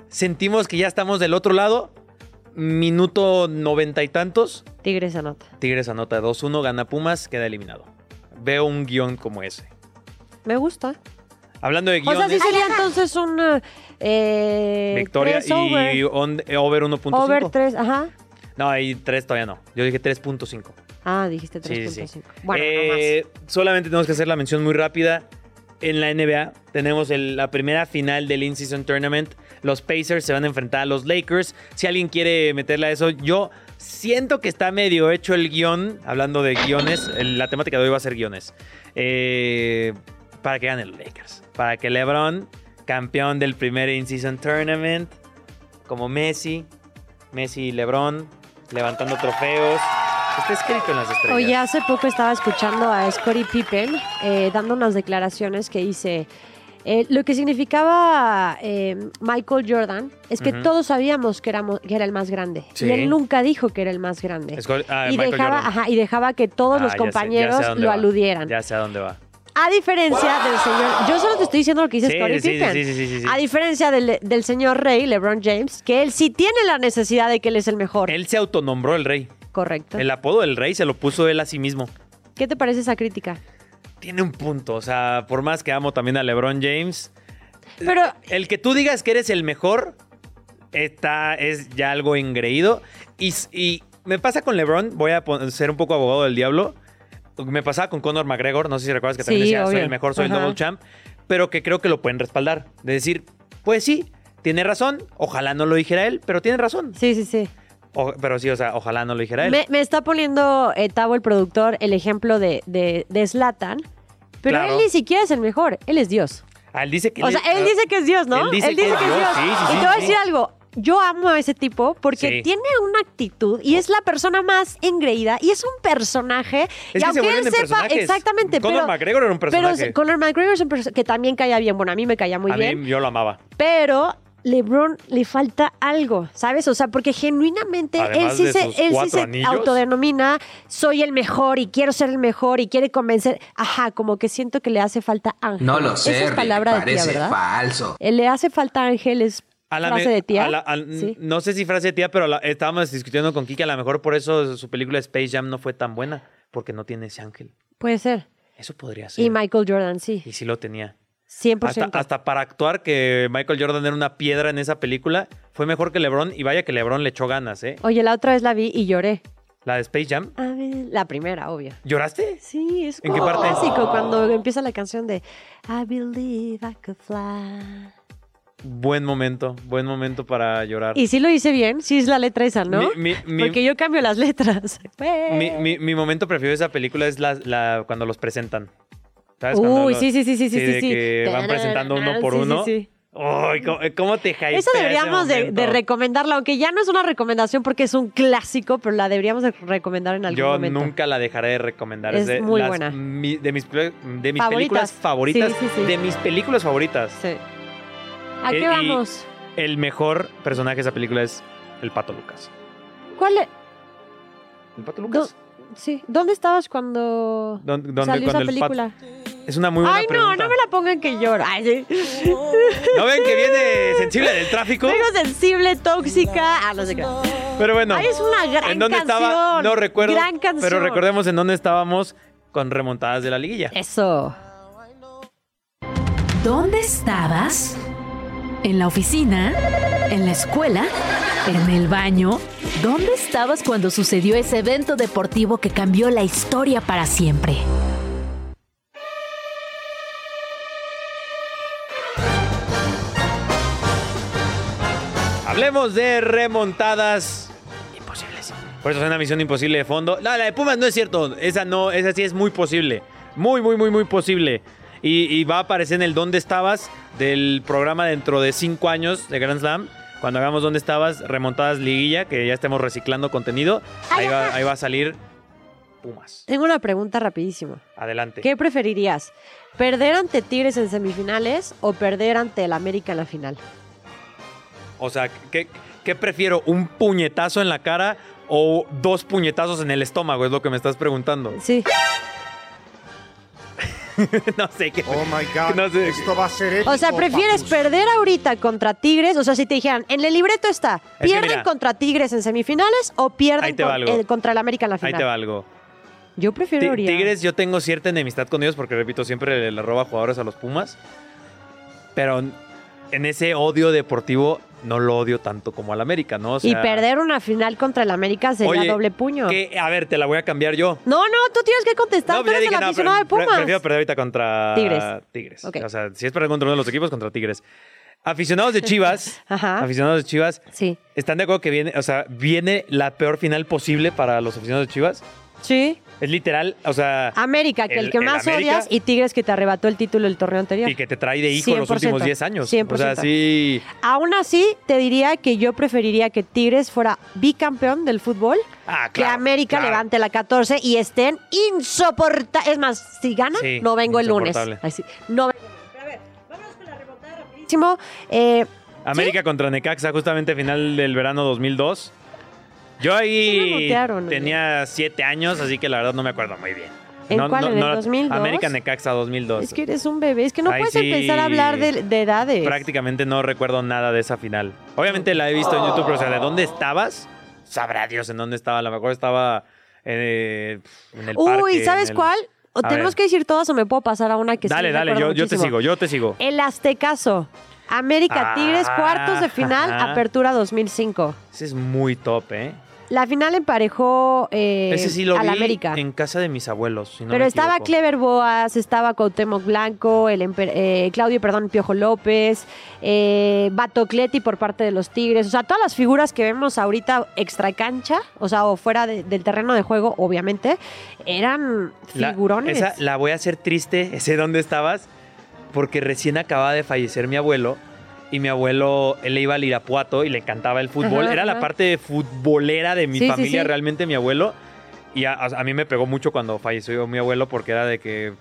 Speaker 3: Sentimos que ya estamos del otro lado. Minuto noventa y tantos.
Speaker 9: Tigres anota.
Speaker 3: Tigres anota 2-1, gana Pumas, queda eliminado. Veo un guion como ese.
Speaker 9: Me gusta.
Speaker 3: Hablando de
Speaker 9: O sea,
Speaker 3: guiones,
Speaker 9: sí sería entonces un eh,
Speaker 3: victoria
Speaker 9: tres over.
Speaker 3: y on- eh, over 1.5.
Speaker 9: Over 3, ajá.
Speaker 3: No, ahí 3 todavía no. Yo dije 3.5.
Speaker 9: Ah, dijiste
Speaker 3: Sí,
Speaker 9: 3.5.
Speaker 3: sí, sí.
Speaker 9: Bueno,
Speaker 3: Eh, solamente tenemos que hacer la mención muy rápida. En la NBA tenemos el- la primera final del In-Season Tournament. Los Pacers se van a enfrentar a los Lakers. Si alguien quiere meterle a eso, yo siento que está medio hecho el guion. Hablando de guiones, el- la temática de hoy va a ser guiones. Eh, para que ganen los Lakers. Para que LeBron, campeón del primer In-Season Tournament, como Messi, Messi y LeBron, levantando trofeos. Está escrito en las estrellas.
Speaker 9: Oye, hace poco estaba escuchando a Scottie Pippen eh, dando unas declaraciones que dice eh, lo que significaba eh, Michael Jordan es que todos sabíamos que, éramos, que era el más grande
Speaker 3: Sí.
Speaker 9: y él nunca dijo que era el más grande
Speaker 3: ah,
Speaker 9: y dejaba, ajá, y dejaba que todos
Speaker 3: Ah,
Speaker 9: los compañeros
Speaker 3: sé
Speaker 9: lo
Speaker 3: va.
Speaker 9: aludieran.
Speaker 3: Ya sé a dónde va.
Speaker 9: A diferencia del señor, yo solo te estoy diciendo lo que dice
Speaker 3: Sí,
Speaker 9: Scottie
Speaker 3: sí,
Speaker 9: Pippen.
Speaker 3: sí.
Speaker 9: A diferencia del, del señor Rey, LeBron James, que él sí tiene la necesidad de que él es el mejor.
Speaker 3: Él se autonombró el rey.
Speaker 9: Correcto.
Speaker 3: El apodo del rey se lo puso él a sí mismo.
Speaker 9: ¿Qué te parece esa crítica?
Speaker 3: Tiene un punto. O sea, por más que amo también a LeBron James,
Speaker 9: Pero
Speaker 3: el que tú digas que eres el mejor está, es ya algo engreído. Y, y me pasa con LeBron, voy a ser un poco abogado del diablo. Me pasaba con Conor McGregor, no sé si recuerdas que también
Speaker 9: Sí,
Speaker 3: decía, soy el mejor, soy
Speaker 9: Ajá.
Speaker 3: el double champ. Pero que creo que lo pueden respaldar. De decir, pues sí, tiene razón. Ojalá no lo dijera él, pero tiene razón.
Speaker 9: Sí, sí, sí.
Speaker 3: O- pero sí, o sea, ojalá no lo dijera él.
Speaker 9: Me, me está poniendo eh, Tavo, el productor, el ejemplo de, de, de Zlatan. Pero
Speaker 3: Claro.
Speaker 9: él ni siquiera es el mejor. Él es Dios.
Speaker 3: Ah, él dice que
Speaker 9: O sea, él dice que es Dios, ¿no?
Speaker 3: Él dice que es Dios, sí, sí,
Speaker 9: y te voy a decir algo. Yo amo a ese tipo porque
Speaker 3: Sí.
Speaker 9: tiene una actitud y es la persona más engreída y es un personaje.
Speaker 3: Es
Speaker 9: y
Speaker 3: que se
Speaker 9: aunque él sepa
Speaker 3: personajes.
Speaker 9: exactamente,
Speaker 3: Conor
Speaker 9: pero,
Speaker 3: McGregor era un personaje.
Speaker 9: Pero Conor McGregor es un perso- que también caía bien. Bueno, a mí me caía muy
Speaker 3: a
Speaker 9: bien.
Speaker 3: mí yo lo amaba.
Speaker 9: Pero LeBron le falta algo, ¿sabes? O sea, porque genuinamente él sí, se, él sí se autodenomina, soy el mejor y quiero ser el mejor y quiere convencer. Ajá, como que siento que le hace falta ángel.
Speaker 14: No lo sé,
Speaker 9: Esa es
Speaker 14: Rick,
Speaker 9: palabra de tía, ¿verdad?
Speaker 14: falso.
Speaker 9: Eh, Le hace falta ángel, es
Speaker 3: A la
Speaker 9: frase de tía.
Speaker 3: a la- al-
Speaker 9: Sí.
Speaker 3: No sé si frase de tía, pero la- estábamos discutiendo con Kiki. A lo mejor por eso su película Space Jam no fue tan buena, porque no tiene ese ángel.
Speaker 9: Puede ser.
Speaker 3: Eso podría ser.
Speaker 9: Y Michael Jordan, sí.
Speaker 3: Y sí lo tenía.
Speaker 9: 100%.
Speaker 3: Hasta, hasta para actuar que Michael Jordan era una piedra en esa película, fue mejor que LeBron. Y vaya que LeBron le echó ganas, ¿eh?
Speaker 9: Oye, la otra vez la vi y lloré.
Speaker 3: La de Space Jam.
Speaker 9: A ver, la primera, obvio.
Speaker 3: ¿Lloraste?
Speaker 9: Sí, es
Speaker 3: ¿En qué
Speaker 9: como
Speaker 3: parte?
Speaker 9: clásico cuando empieza la canción de I believe I could fly.
Speaker 3: Buen momento, buen momento para llorar.
Speaker 9: Y sí lo hice bien, sí es la letra esa, ¿no?
Speaker 3: Mi- mi- mi-
Speaker 9: Porque yo cambio las letras.
Speaker 3: Mi, mi- mi momento preferido de esa película es la, la- cuando los presentan.
Speaker 9: Uy,
Speaker 3: los-
Speaker 9: sí, sí, sí, sí, sí,
Speaker 3: de
Speaker 9: sí.
Speaker 3: que van presentando uno por
Speaker 9: Sí,
Speaker 3: uno.
Speaker 9: sí.
Speaker 3: Uy, ¿cómo, cómo te hypea
Speaker 9: Esa
Speaker 3: ese
Speaker 9: deberíamos de, de recomendarla, aunque ya no es una recomendación porque es un clásico, pero la deberíamos de recomendar en algún
Speaker 3: Yo
Speaker 9: momento.
Speaker 3: nunca la dejaré de recomendar.
Speaker 9: Es
Speaker 3: de
Speaker 9: muy
Speaker 3: las-
Speaker 9: buena.
Speaker 3: mi- de mis, de mis
Speaker 9: Favoritas.
Speaker 3: películas favoritas.
Speaker 9: Sí, sí, sí.
Speaker 3: De mis películas favoritas.
Speaker 9: Sí. ¿A
Speaker 3: Eh,
Speaker 9: qué
Speaker 3: y
Speaker 9: vamos?
Speaker 3: El mejor personaje de esa película es el Pato Lucas.
Speaker 9: ¿Cuál es?
Speaker 3: ¿El Pato Lucas?
Speaker 9: Sí. ¿Dónde estabas cuando
Speaker 3: ¿Dónde- dónde-
Speaker 9: salió esa
Speaker 3: cuando el pato-
Speaker 9: película?
Speaker 3: Es una muy buena
Speaker 9: Ay, no,
Speaker 3: pregunta.
Speaker 9: no me la pongan que lloro. Ay, sí.
Speaker 3: ¿No ven que viene sensible del tráfico?
Speaker 9: Vengo sensible, tóxica. Ah, no sé qué.
Speaker 3: Pero bueno.
Speaker 9: Ay, es una gran
Speaker 3: ¿En dónde
Speaker 9: canción.
Speaker 3: estaba? No recuerdo.
Speaker 9: Gran canción.
Speaker 3: Pero recordemos en dónde estábamos con remontadas de la liguilla.
Speaker 9: Eso.
Speaker 1: ¿Dónde estabas? ¿En la oficina? ¿En la escuela? ¿En el baño? ¿Dónde estabas cuando sucedió ese evento deportivo que cambió la historia para siempre?
Speaker 3: Hablemos de remontadas imposibles. Por eso es una misión imposible de fondo. No, la de Pumas no es cierto. Esa no, esa sí es muy posible. Muy, muy, muy, muy posible. Y, y va a aparecer en el ¿Dónde estabas? del programa dentro de cinco años de Grand Slam. Cuando hagamos ¿Dónde estabas? Remontadas liguilla, que ya estemos reciclando contenido. Ahí va, ahí va a salir Pumas.
Speaker 9: Tengo una pregunta rapidísimo.
Speaker 3: Adelante.
Speaker 9: ¿Qué preferirías? ¿Perder ante Tigres en semifinales o perder ante el América en la final?
Speaker 3: O sea, ¿qué, qué prefiero? ¿Un puñetazo en la cara o dos puñetazos en el estómago? Es lo que me estás preguntando.
Speaker 9: Sí.
Speaker 3: no sé qué.
Speaker 15: Oh my God.
Speaker 3: No sé.
Speaker 15: Esto va a ser épico,
Speaker 9: O sea, ¿prefieres
Speaker 15: papus.
Speaker 9: perder ahorita contra Tigres? O sea, si te dijeran, en el libreto está, ¿pierden contra Tigres en semifinales o
Speaker 3: Ahí
Speaker 9: pierden
Speaker 3: te
Speaker 9: con- contra el América en la
Speaker 3: Ahí
Speaker 9: final?
Speaker 3: te va algo.
Speaker 9: Yo
Speaker 3: Ti-
Speaker 9: preferiría.
Speaker 3: Tigres, yo tengo cierta enemistad con ellos porque, repito, siempre le, le roba jugadores a los Pumas. Pero en ese odio deportivo no lo odio tanto como al América, ¿no? O
Speaker 9: y perder una final contra el América sería
Speaker 3: Oye,
Speaker 9: doble puño.
Speaker 3: que, a ver, te la voy a cambiar yo.
Speaker 9: No, no, tú tienes que contestar.
Speaker 3: No,
Speaker 9: tú eres
Speaker 3: dije,
Speaker 9: el
Speaker 3: no,
Speaker 9: aficionado de Pumas.
Speaker 3: prefiero perder ahorita contra
Speaker 9: Tigres.
Speaker 3: Tigres. O sea, si es perder contra uno de los equipos, contra Tigres. Aficionados de Chivas,
Speaker 9: Ajá.
Speaker 3: aficionados de Chivas,
Speaker 9: Sí.
Speaker 3: ¿están de acuerdo que viene, o sea, viene la peor final posible para los aficionados de Chivas?
Speaker 9: Sí.
Speaker 3: Es literal, o sea,
Speaker 9: América, que el,
Speaker 3: El-
Speaker 9: que
Speaker 3: el
Speaker 9: más
Speaker 3: América-
Speaker 9: odias, y Tigres que te arrebató el título del torneo anterior.
Speaker 3: y que te trae de hijo los
Speaker 9: 100%,
Speaker 3: últimos 10 años.
Speaker 9: 100%.
Speaker 3: O sea, sí.
Speaker 9: Aún así, te diría que yo preferiría que Tigres fuera bicampeón del fútbol,
Speaker 3: Ah,
Speaker 9: que
Speaker 3: claro,
Speaker 9: América
Speaker 3: claro.
Speaker 9: levante la 14 y estén insoportables. Es más, si ganan,
Speaker 3: Sí,
Speaker 9: no vengo el lunes. Así, no vengo el lunes. Pero a ver, vámonos con la remontada rapidísimo. Eh,
Speaker 3: América contra Necaxa, justamente final del verano 2002. Yo ahí
Speaker 9: mutearon,
Speaker 3: tenía 7 años, así que la verdad no me acuerdo muy bien.
Speaker 9: ¿En cuál? ¿En el 2002?
Speaker 3: América Necaxa 2002.
Speaker 9: es que eres un bebé, es que no puedes
Speaker 3: sí.
Speaker 9: empezar a hablar de, de edades.
Speaker 3: Prácticamente no recuerdo nada de esa final. Obviamente la he visto en YouTube, pero o sea, ¿de dónde estabas? Sabrá Dios en dónde estaba. A lo mejor estaba eh, en el parque.
Speaker 9: Uy, ¿sabes
Speaker 3: el-
Speaker 9: cuál? ¿O tenemos
Speaker 3: ver.
Speaker 9: que decir todas o me puedo pasar a una que sí
Speaker 3: Dale, dale,
Speaker 9: recuerdo
Speaker 3: yo, yo te sigo, yo te sigo.
Speaker 9: El Aztecaso. América
Speaker 3: Ah,
Speaker 9: Tigres, cuartos de final,
Speaker 3: ajá.
Speaker 9: apertura 2005.
Speaker 3: Ese es muy top, ¿eh?
Speaker 9: La final emparejó eh,
Speaker 3: Ese sí lo vi
Speaker 9: América.
Speaker 3: en casa de mis abuelos. si no
Speaker 9: Pero
Speaker 3: me
Speaker 9: estaba
Speaker 3: equivoco.
Speaker 9: Clever Boas, estaba Cuauhtémoc Blanco, el emper- eh, Claudio, perdón, Piojo López, eh, Batocleti por parte de los Tigres. O sea, todas las figuras que vemos ahorita extra cancha, o sea, o fuera de- del terreno de juego, obviamente, eran
Speaker 3: La-
Speaker 9: figurones.
Speaker 3: esa la voy a hacer triste, sé dónde estabas, porque recién acababa de fallecer mi abuelo. Y mi abuelo, él iba al Irapuato y le encantaba el fútbol.
Speaker 9: Ajá,
Speaker 3: Era la parte futbolera de mi
Speaker 9: Sí, sí,
Speaker 3: familia,
Speaker 9: sí.
Speaker 3: realmente mi abuelo. Y a, a mí me pegó mucho cuando falleció mi abuelo porque era de que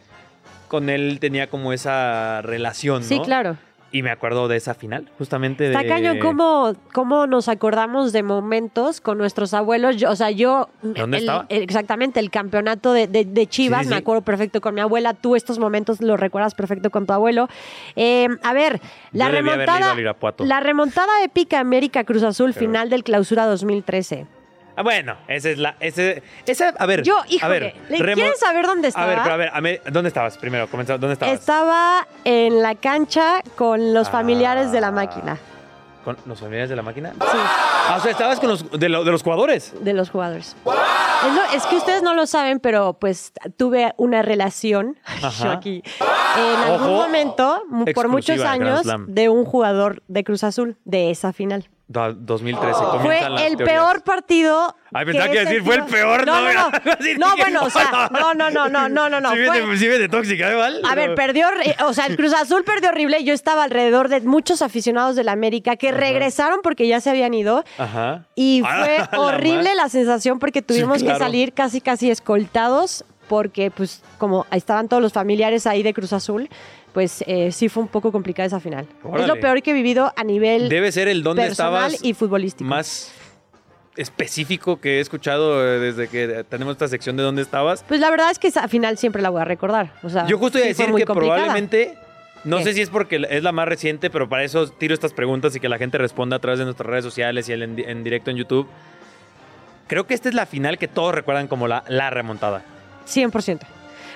Speaker 3: con él tenía como esa relación, ¿no?
Speaker 9: Sí, claro.
Speaker 3: Y me acuerdo de esa final, justamente
Speaker 9: Está
Speaker 3: de...
Speaker 9: cañón cómo, cómo nos acordamos de momentos con nuestros abuelos. Yo- o sea, yo...
Speaker 3: ¿Dónde
Speaker 9: el-
Speaker 3: estaba?
Speaker 9: el- exactamente, el campeonato de, de- de Chivas,
Speaker 3: Sí, sí,
Speaker 9: me
Speaker 3: sí.
Speaker 9: acuerdo perfecto con mi abuela. Tú estos momentos los recuerdas perfecto con tu abuelo. Eh, a ver, la
Speaker 3: Yo
Speaker 9: remontada... La remontada épica América Cruz Azul
Speaker 3: Pero-
Speaker 9: final del clausura 2013.
Speaker 3: Ah, bueno, esa es la... Ese, esa, a ver,
Speaker 9: Yo,
Speaker 3: a
Speaker 9: híjole,
Speaker 3: ver,
Speaker 9: ¿le- ¿quieren saber dónde
Speaker 3: A ver,
Speaker 9: estaba?
Speaker 3: pero a ver, a ver, ¿dónde estabas primero? Comenzamos, ¿Dónde estabas?
Speaker 9: Estaba en la cancha con los familiares de la
Speaker 3: Ah.
Speaker 9: máquina.
Speaker 3: ¿Con los familiares de la máquina?
Speaker 9: Sí.
Speaker 3: Ah, o sea, estabas con los de, lo- de los jugadores.
Speaker 9: de los jugadores. Es, que ustedes no lo saben, pero pues tuve una relación
Speaker 3: Ajá.
Speaker 9: yo aquí en algún
Speaker 3: Ojo.
Speaker 9: momento, por muchos años, de un jugador de Cruz Azul de esa final.
Speaker 3: Do- 2013.
Speaker 9: Fue
Speaker 3: comienzan las
Speaker 9: el
Speaker 3: teorías.
Speaker 9: peor partido.
Speaker 3: Ay, pensaba que iba a
Speaker 9: he
Speaker 3: decir, fue el peor,
Speaker 9: No,
Speaker 3: no,
Speaker 9: no, no. Bueno, o sea, no, no, no, no, no, no, no.
Speaker 3: Sí,
Speaker 9: fue-
Speaker 3: sí viene tóxica, ¿eh, Val?
Speaker 9: a ver, perdió, o sea, el Cruz Azul perdió horrible. Yo estaba alrededor de muchos aficionados de la América que regresaron porque ya se habían ido.
Speaker 3: Ajá.
Speaker 9: Y
Speaker 3: Ah,
Speaker 9: fue horrible la sensación porque tuvimos
Speaker 3: claro.
Speaker 9: que salir casi casi escoltados porque pues como estaban todos los familiares ahí de Cruz Azul, pues eh, sí fue un poco complicada esa final. Es lo peor que he vivido a nivel
Speaker 3: Debe ser el dónde
Speaker 9: personal
Speaker 3: estabas
Speaker 9: y futbolístico.
Speaker 3: más específico que he escuchado eh, desde que tenemos esta sección de dónde estabas.
Speaker 9: Pues la verdad es que esa final siempre la voy a recordar. O sea,
Speaker 3: Yo justo iba a
Speaker 9: sí
Speaker 3: decir que
Speaker 9: complicada.
Speaker 3: probablemente, no
Speaker 9: ¿Qué?
Speaker 3: sé si es porque es la más reciente, pero para eso tiro estas preguntas y que la gente responda a través de nuestras redes sociales y el en, en directo en YouTube. Creo que esta es la final que todos recuerdan como la, la remontada.
Speaker 9: 100%.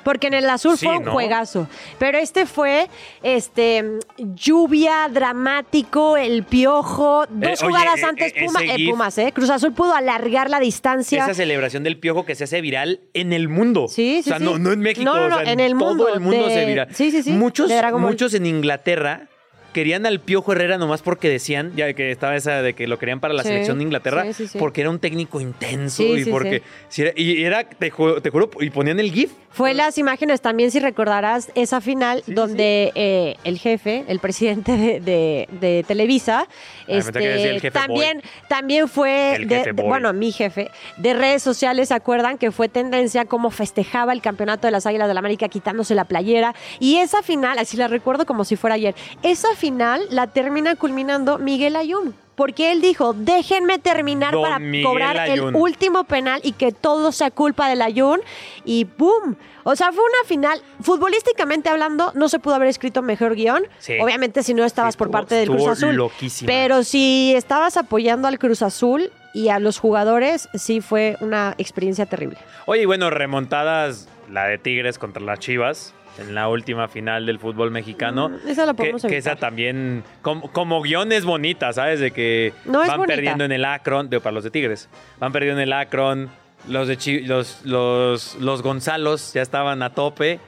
Speaker 9: Porque en el azul
Speaker 3: Sí,
Speaker 9: fue un
Speaker 3: ¿no?
Speaker 9: juegazo. Pero este fue este lluvia, dramático, el piojo. Dos
Speaker 3: Eh,
Speaker 9: jugadas
Speaker 3: eh,
Speaker 9: antes
Speaker 3: eh,
Speaker 9: Puma- eh, Pumas, ¿eh? Cruz Azul pudo alargar la distancia.
Speaker 3: Esa celebración del piojo que se hace viral en el mundo.
Speaker 9: Sí, sí,
Speaker 3: O sea,
Speaker 9: sí.
Speaker 3: no, no en México,
Speaker 9: No, no, no,
Speaker 3: o sea,
Speaker 9: en el mundo
Speaker 3: todo el mundo
Speaker 9: de-
Speaker 3: se viral.
Speaker 9: Sí, sí, sí,
Speaker 3: Muchos, muchos en Inglaterra querían al Piojo Herrera nomás porque decían, ya que estaba esa de que lo querían para la
Speaker 9: Sí,
Speaker 3: selección de Inglaterra,
Speaker 9: sí, sí, sí.
Speaker 3: porque era un técnico intenso y porque si era- y era, te, ju- te juro, y ponían el GIF.
Speaker 9: Fue las imágenes también, si recordarás, esa final donde eh, el jefe, el presidente de, de- de Televisa,
Speaker 3: el
Speaker 9: este,
Speaker 3: jefe
Speaker 9: también, también fue,
Speaker 3: El
Speaker 9: de- bueno, mi jefe, de redes sociales, ¿se acuerdan? Que fue tendencia cómo festejaba el campeonato de las Águilas del la América quitándose la playera. Y esa final, así la recuerdo como si fuera ayer, esa final la termina culminando Miguel Ayun. Porque él dijo, déjenme terminar
Speaker 3: Don
Speaker 9: para
Speaker 3: Miguel
Speaker 9: cobrar
Speaker 3: Ayun.
Speaker 9: el último penal y que todo sea culpa del Ayun. Y ¡boom! O sea, fue una final, futbolísticamente hablando, no se pudo haber escrito mejor guion.
Speaker 3: Sí.
Speaker 9: Obviamente si no estabas por parte del Cruz Azul.
Speaker 3: loquísima.
Speaker 9: Pero si estabas apoyando al Cruz Azul y a los jugadores, sí fue una experiencia terrible.
Speaker 3: Oye, y bueno, remontadas, la de Tigres contra las Chivas. En la última final del fútbol mexicano.
Speaker 9: Mm, esa la podemos
Speaker 3: que esa también, como, como guion es bonita, ¿sabes? De que
Speaker 9: No,
Speaker 3: van perdiendo en el Akron, digo, para los de Tigres, van perdiendo en el Akron, los de Chi- los, los, los Gonzalos ya estaban a tope.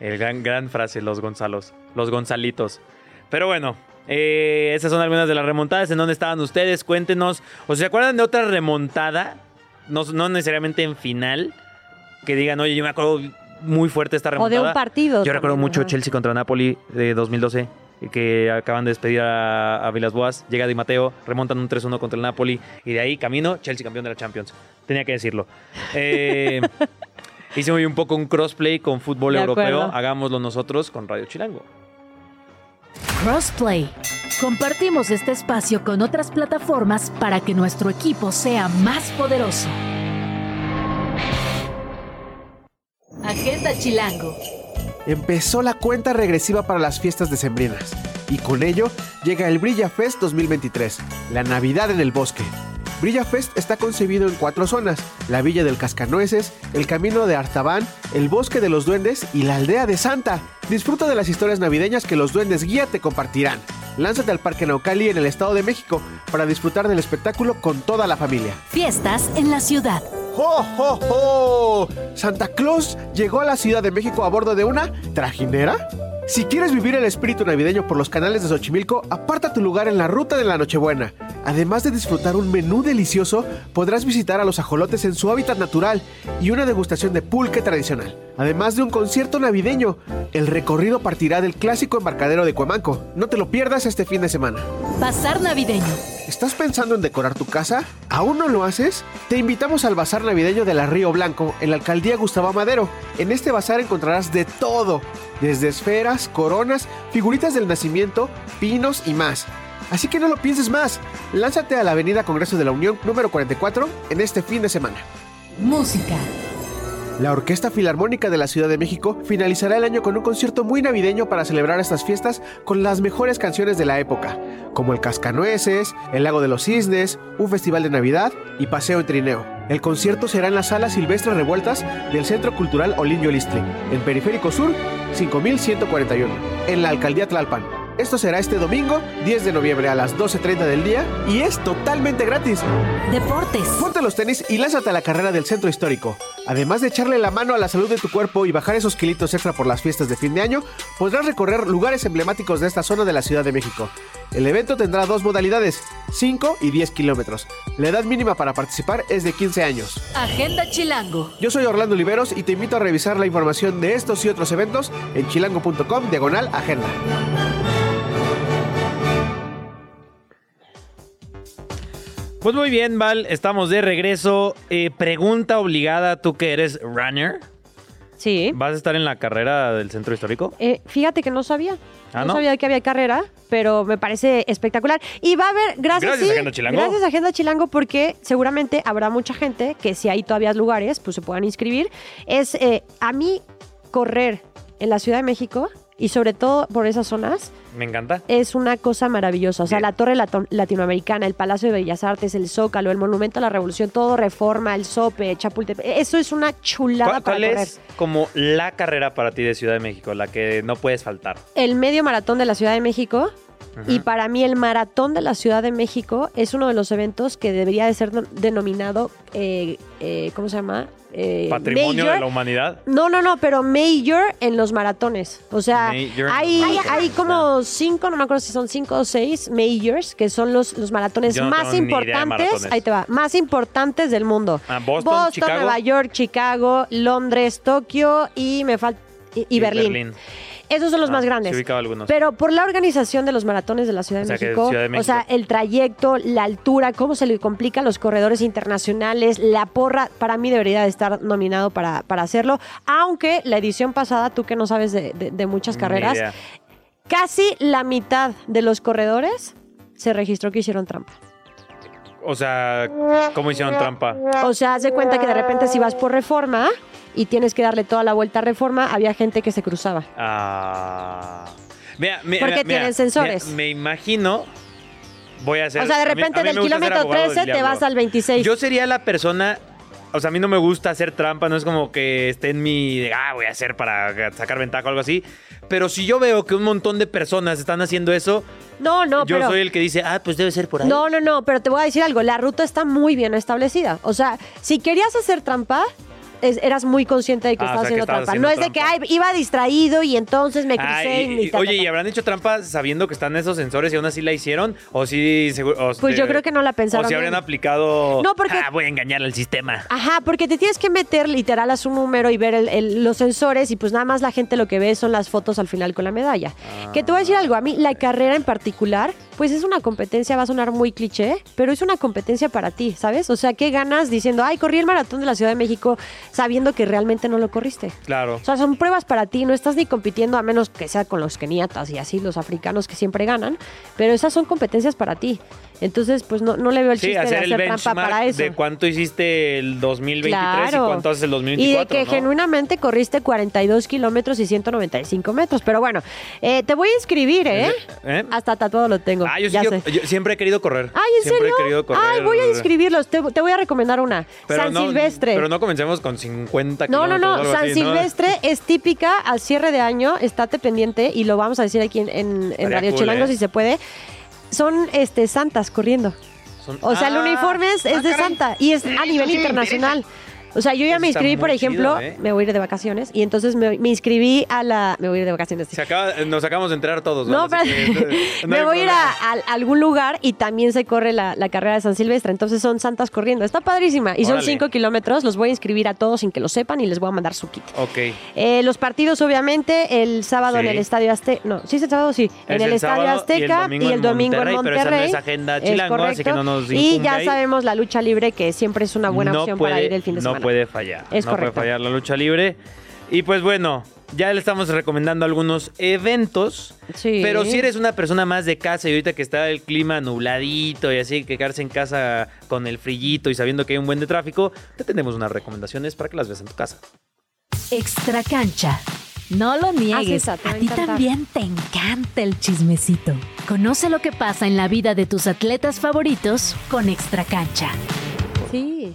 Speaker 3: El gran, gran frase, los Gonzalos, los Gonzalitos. Pero bueno, eh, esas son algunas de las remontadas. ¿En dónde estaban ustedes? Cuéntenos. ¿O se acuerdan de otra remontada? No, no necesariamente en final. Que digan, oye, yo me acuerdo muy fuerte esta
Speaker 9: O de
Speaker 3: remontada.
Speaker 9: un partido.
Speaker 3: Yo recuerdo
Speaker 9: también,
Speaker 3: mucho
Speaker 9: ajá.
Speaker 3: Chelsea contra Napoli de 2012, que acaban de despedir a, a Vilas Boas. Llega Di Matteo, remontan un 3-1 contra el Napoli y de ahí camino Chelsea campeón de la Champions. Tenía que decirlo. Eh, hice hoy un poco un crossplay con fútbol
Speaker 9: De
Speaker 3: europeo.
Speaker 9: acuerdo.
Speaker 3: Hagámoslo nosotros con Radio Chilango.
Speaker 1: Crossplay. Compartimos este espacio con otras plataformas para que nuestro equipo sea más poderoso. Agenda Chilango.
Speaker 14: Empezó la cuenta regresiva para las fiestas decembrinas y con ello llega el Brilla Fest 2023, la Navidad en el bosque. Brilla Fest está concebido en cuatro zonas, la Villa del Cascanueces, el Camino de Artaban, el Bosque de los Duendes y la Aldea de Santa. Disfruta de las historias navideñas que los Duendes Guía te compartirán. Lánzate al Parque Naucali en el Estado de México para disfrutar del espectáculo con toda la familia.
Speaker 1: Fiestas en la ciudad.
Speaker 14: ¡Jo, jo, jo! ¿Santa Claus llegó a la Ciudad de México a bordo de una trajinera? Si quieres vivir el espíritu navideño por los canales de Xochimilco, aparta tu lugar en la ruta de la Nochebuena. Además de disfrutar un menú delicioso, podrás visitar a los ajolotes en su hábitat natural y una degustación de pulque tradicional. Además de un concierto navideño, el recorrido partirá del clásico embarcadero de Cuemanco. No te lo pierdas este fin de semana.
Speaker 1: Bazar navideño.
Speaker 14: ¿Estás pensando en decorar tu casa? ¿Aún no lo haces? Te invitamos al Bazar Navideño de la Río Blanco, en la alcaldía Gustavo Madero. En este bazar encontrarás de todo, desde esferas, coronas, figuritas del nacimiento, pinos y más. Así que no lo pienses más. Lánzate a la Avenida Congreso de la Unión número 44 en este fin de semana.
Speaker 1: Música.
Speaker 14: La Orquesta Filarmónica de la Ciudad de México finalizará el año con un concierto muy navideño para celebrar estas fiestas con las mejores canciones de la época, como el Cascanueces, el Lago de los Cisnes, un festival de Navidad y paseo en trineo. El concierto será en la Sala Silvestre Revueltas del Centro Cultural Olinio Listli, en Periférico Sur 5141, en la Alcaldía Tlalpan. Esto será este domingo, 10 de noviembre a las 12.30 del día y es totalmente gratis.
Speaker 1: Deportes.
Speaker 14: Ponte los tenis y lánzate a la carrera del centro histórico. Además de echarle la mano a la salud de tu cuerpo y bajar esos kilitos extra por las fiestas de fin de año, podrás recorrer lugares emblemáticos de esta zona de la Ciudad de México. El evento tendrá dos modalidades, 5 y 10 kilómetros. La edad mínima para participar es de 15 años.
Speaker 1: Agenda Chilango.
Speaker 14: Yo soy Orlando Oliveros y te invito a revisar la información de estos y otros eventos en chilango.com diagonal agenda.
Speaker 3: Pues muy bien, Val, estamos de regreso. Eh, pregunta obligada, tú que eres runner.
Speaker 9: Sí.
Speaker 3: ¿Vas a estar en la carrera del centro histórico?
Speaker 9: Eh, fíjate que no sabía.
Speaker 3: Ah,
Speaker 9: no,
Speaker 3: ¿no?
Speaker 9: sabía que había carrera, pero me parece espectacular. Y va a haber, gracias,
Speaker 3: Gracias,
Speaker 9: sí,
Speaker 3: Agenda Chilango.
Speaker 9: Gracias, Agenda Chilango, porque seguramente habrá mucha gente que si hay todavía lugares, pues se puedan inscribir. Es, eh, a mí, correr en la Ciudad de México y sobre todo por esas zonas,
Speaker 3: Me encanta.
Speaker 9: es una cosa maravillosa. O sea, la Torre Lato- Latinoamericana, el Palacio de Bellas Artes, el Zócalo, el Monumento a la Revolución, todo Reforma, el Sope, Chapultepec. Eso es una chulada
Speaker 3: ¿Cuál,
Speaker 9: para
Speaker 3: cuál
Speaker 9: correr.
Speaker 3: es como la carrera para ti de Ciudad de México, la que no puedes faltar?
Speaker 9: El medio maratón de la Ciudad de México. Y para mí el maratón de la Ciudad de México es uno de los eventos que debería de ser no- denominado, eh, eh, ¿cómo se llama? Eh,
Speaker 3: Patrimonio
Speaker 9: major.
Speaker 3: de la humanidad.
Speaker 9: No, no, no, pero major en los maratones. O sea,
Speaker 3: Major
Speaker 9: hay,
Speaker 3: maratones.
Speaker 9: hay como cinco, no me acuerdo si son cinco o seis majors, que son los, los maratones
Speaker 3: no
Speaker 9: más importantes.
Speaker 3: maratones.
Speaker 9: Ahí te va, más importantes del mundo.
Speaker 3: Ah, Boston, Chicago.
Speaker 9: Nueva York, Chicago, Londres, Tokio y me falta. Y, y Berlín. Esos son los
Speaker 3: Ah,
Speaker 9: más grandes.
Speaker 3: algunos.
Speaker 9: Pero por la organización de los maratones de la Ciudad de,
Speaker 3: O sea, que
Speaker 9: México,
Speaker 3: Ciudad de México.
Speaker 9: o sea, el trayecto, la altura, cómo se le complica a los corredores internacionales, la porra, para mí debería de estar nominado para, para hacerlo. Aunque la edición pasada, tú que no sabes de, de- de muchas carreras, casi la mitad de los corredores se registró que hicieron trampa.
Speaker 3: O sea, ¿cómo hicieron trampa?
Speaker 9: O sea, haz de cuenta que de repente si vas por reforma y tienes que darle toda la vuelta a reforma, había gente que se cruzaba.
Speaker 3: Ah. Mira, mira,
Speaker 9: Porque
Speaker 3: mira,
Speaker 9: tienen sensores.
Speaker 3: me imagino. Voy a hacer.
Speaker 9: o sea, de
Speaker 3: a mí-
Speaker 9: repente
Speaker 3: a mí
Speaker 9: del kilómetro
Speaker 3: abogado del
Speaker 9: 13 te vas al 26.
Speaker 3: Yo sería la persona. O sea, a mí no me gusta hacer trampa, no es como que esté en mi. Ah, voy a hacer para sacar ventaja o algo así. Pero si yo veo que un montón de personas están haciendo eso,
Speaker 9: No, no,
Speaker 3: yo
Speaker 9: pero...
Speaker 3: soy el que dice, ah, pues debe ser por ahí.
Speaker 9: No, no, no, pero te voy a decir algo, la ruta está muy bien establecida. O sea, si querías hacer trampa, es- eras muy consciente de que
Speaker 3: Ah, o
Speaker 9: estabas
Speaker 3: sea, que
Speaker 9: haciendo trampa.
Speaker 3: haciendo
Speaker 9: no es de que ay, iba distraído y entonces me crucé
Speaker 3: Ay,
Speaker 9: y,
Speaker 3: y-
Speaker 9: ta,
Speaker 3: oye. ¿y habrán hecho trampa sabiendo que están esos sensores y aún así la hicieron? ¿O sí, seguro? o
Speaker 9: Pues yo creo que no la pensaron
Speaker 3: O si
Speaker 9: bien.
Speaker 3: habrían aplicado.
Speaker 9: No, porque-
Speaker 3: Ah, voy a engañar al sistema.
Speaker 9: Ajá, porque te tienes que meter literal a su número y ver el- el- los sensores y pues nada más la gente lo que ve son las fotos al final con la medalla. Que te voy a decir algo, a mí la carrera en particular, pues es una competencia, va a sonar muy cliché, pero es una competencia para ti, ¿sabes? O sea, ¿qué ganas diciendo, ay, corrí el maratón de la Ciudad de México sabiendo que realmente no lo corriste?
Speaker 3: Claro.
Speaker 9: O sea, son pruebas para ti, no estás ni compitiendo a menos que sea con los keniatas y así, los africanos que siempre ganan, pero esas son competencias para ti. Entonces, pues no, no le veo el
Speaker 3: Sí,
Speaker 9: chiste de
Speaker 3: hacer el
Speaker 9: hacer trampa para eso.
Speaker 3: de cuánto hiciste el 2023
Speaker 9: Claro.
Speaker 3: y cuánto haces el
Speaker 9: Y de
Speaker 3: 2024.
Speaker 9: que
Speaker 3: ¿no?
Speaker 9: genuinamente corriste 42 kilómetros y 195 metros. Pero bueno, eh, te voy a inscribir, ¿eh?
Speaker 3: ¿Eh?
Speaker 9: Hasta tatuado lo tengo.
Speaker 3: Ah, yo,
Speaker 9: ya
Speaker 3: quiero-
Speaker 9: sé.
Speaker 3: yo siempre he querido correr.
Speaker 9: Ay, ¿en
Speaker 3: siempre
Speaker 9: serio?
Speaker 3: he querido correr.
Speaker 9: Ay, voy a inscribirlos. Te, te voy a recomendar una.
Speaker 3: Pero
Speaker 9: San
Speaker 3: no-
Speaker 9: Silvestre.
Speaker 3: Pero no comencemos con 50
Speaker 9: No, no, no. San
Speaker 3: así, ¿no?
Speaker 9: Silvestre es típica al cierre de año. Estate pendiente y lo vamos a decir aquí en, en- Radio
Speaker 3: cool,
Speaker 9: Chilango
Speaker 3: ¿eh?
Speaker 9: si se puede. Son este santas corriendo.
Speaker 3: Son-
Speaker 9: O sea, el
Speaker 3: Ah,
Speaker 9: uniforme es, es de Santa y es a nivel internacional. O sea, yo ya me
Speaker 3: Está
Speaker 9: inscribí, por
Speaker 3: muy
Speaker 9: ejemplo,
Speaker 3: ¿eh?
Speaker 9: me voy a ir de vacaciones y entonces me, me inscribí a la... Me voy a ir de vacaciones. sí.
Speaker 3: Se acaba, nos acabamos de enterar todos.
Speaker 9: No,
Speaker 3: ¿vale? Así
Speaker 9: pero
Speaker 3: que, no
Speaker 9: me
Speaker 3: hay
Speaker 9: voy a ir
Speaker 3: problema.
Speaker 9: a, algún lugar y también se corre la, la carrera de San Silvestre. Entonces son santas corriendo. Está padrísima. Y son
Speaker 3: Órale.
Speaker 9: cinco kilómetros. Los voy a inscribir a todos sin que lo sepan y les voy a mandar su kit.
Speaker 3: Ok.
Speaker 9: Eh, los partidos, obviamente, el sábado en
Speaker 3: Sí.
Speaker 9: el Estadio Azteca. No, sí es el sábado, sí.
Speaker 3: Es
Speaker 9: en el,
Speaker 3: el
Speaker 9: Estadio
Speaker 3: sábado
Speaker 9: Azteca y el domingo, en
Speaker 3: Monterrey,
Speaker 9: Monterrey.
Speaker 3: pero esa no es agenda chilango, así
Speaker 9: correcto.
Speaker 3: que no nos
Speaker 9: Y
Speaker 3: incumbe
Speaker 9: ya
Speaker 3: ahí.
Speaker 9: sabemos la lucha libre, que siempre es una buena opción
Speaker 3: puede,
Speaker 9: para ir el fin de
Speaker 3: no
Speaker 9: semana.
Speaker 3: Puede fallar.
Speaker 9: Es
Speaker 3: no
Speaker 9: correcto.
Speaker 3: puede fallar la lucha libre. Y pues bueno, ya le estamos recomendando algunos eventos.
Speaker 9: Sí.
Speaker 3: Pero si eres una persona más de casa y ahorita que está el clima nubladito y así, que quedarse en casa con el frillito y sabiendo que hay un buen de tráfico, te tenemos unas recomendaciones para que las veas en tu casa.
Speaker 1: Extra cancha. No lo niegues, a ti también te encanta el chismecito. Conoce lo que pasa en la vida de tus atletas favoritos con Extra cancha.
Speaker 9: Sí.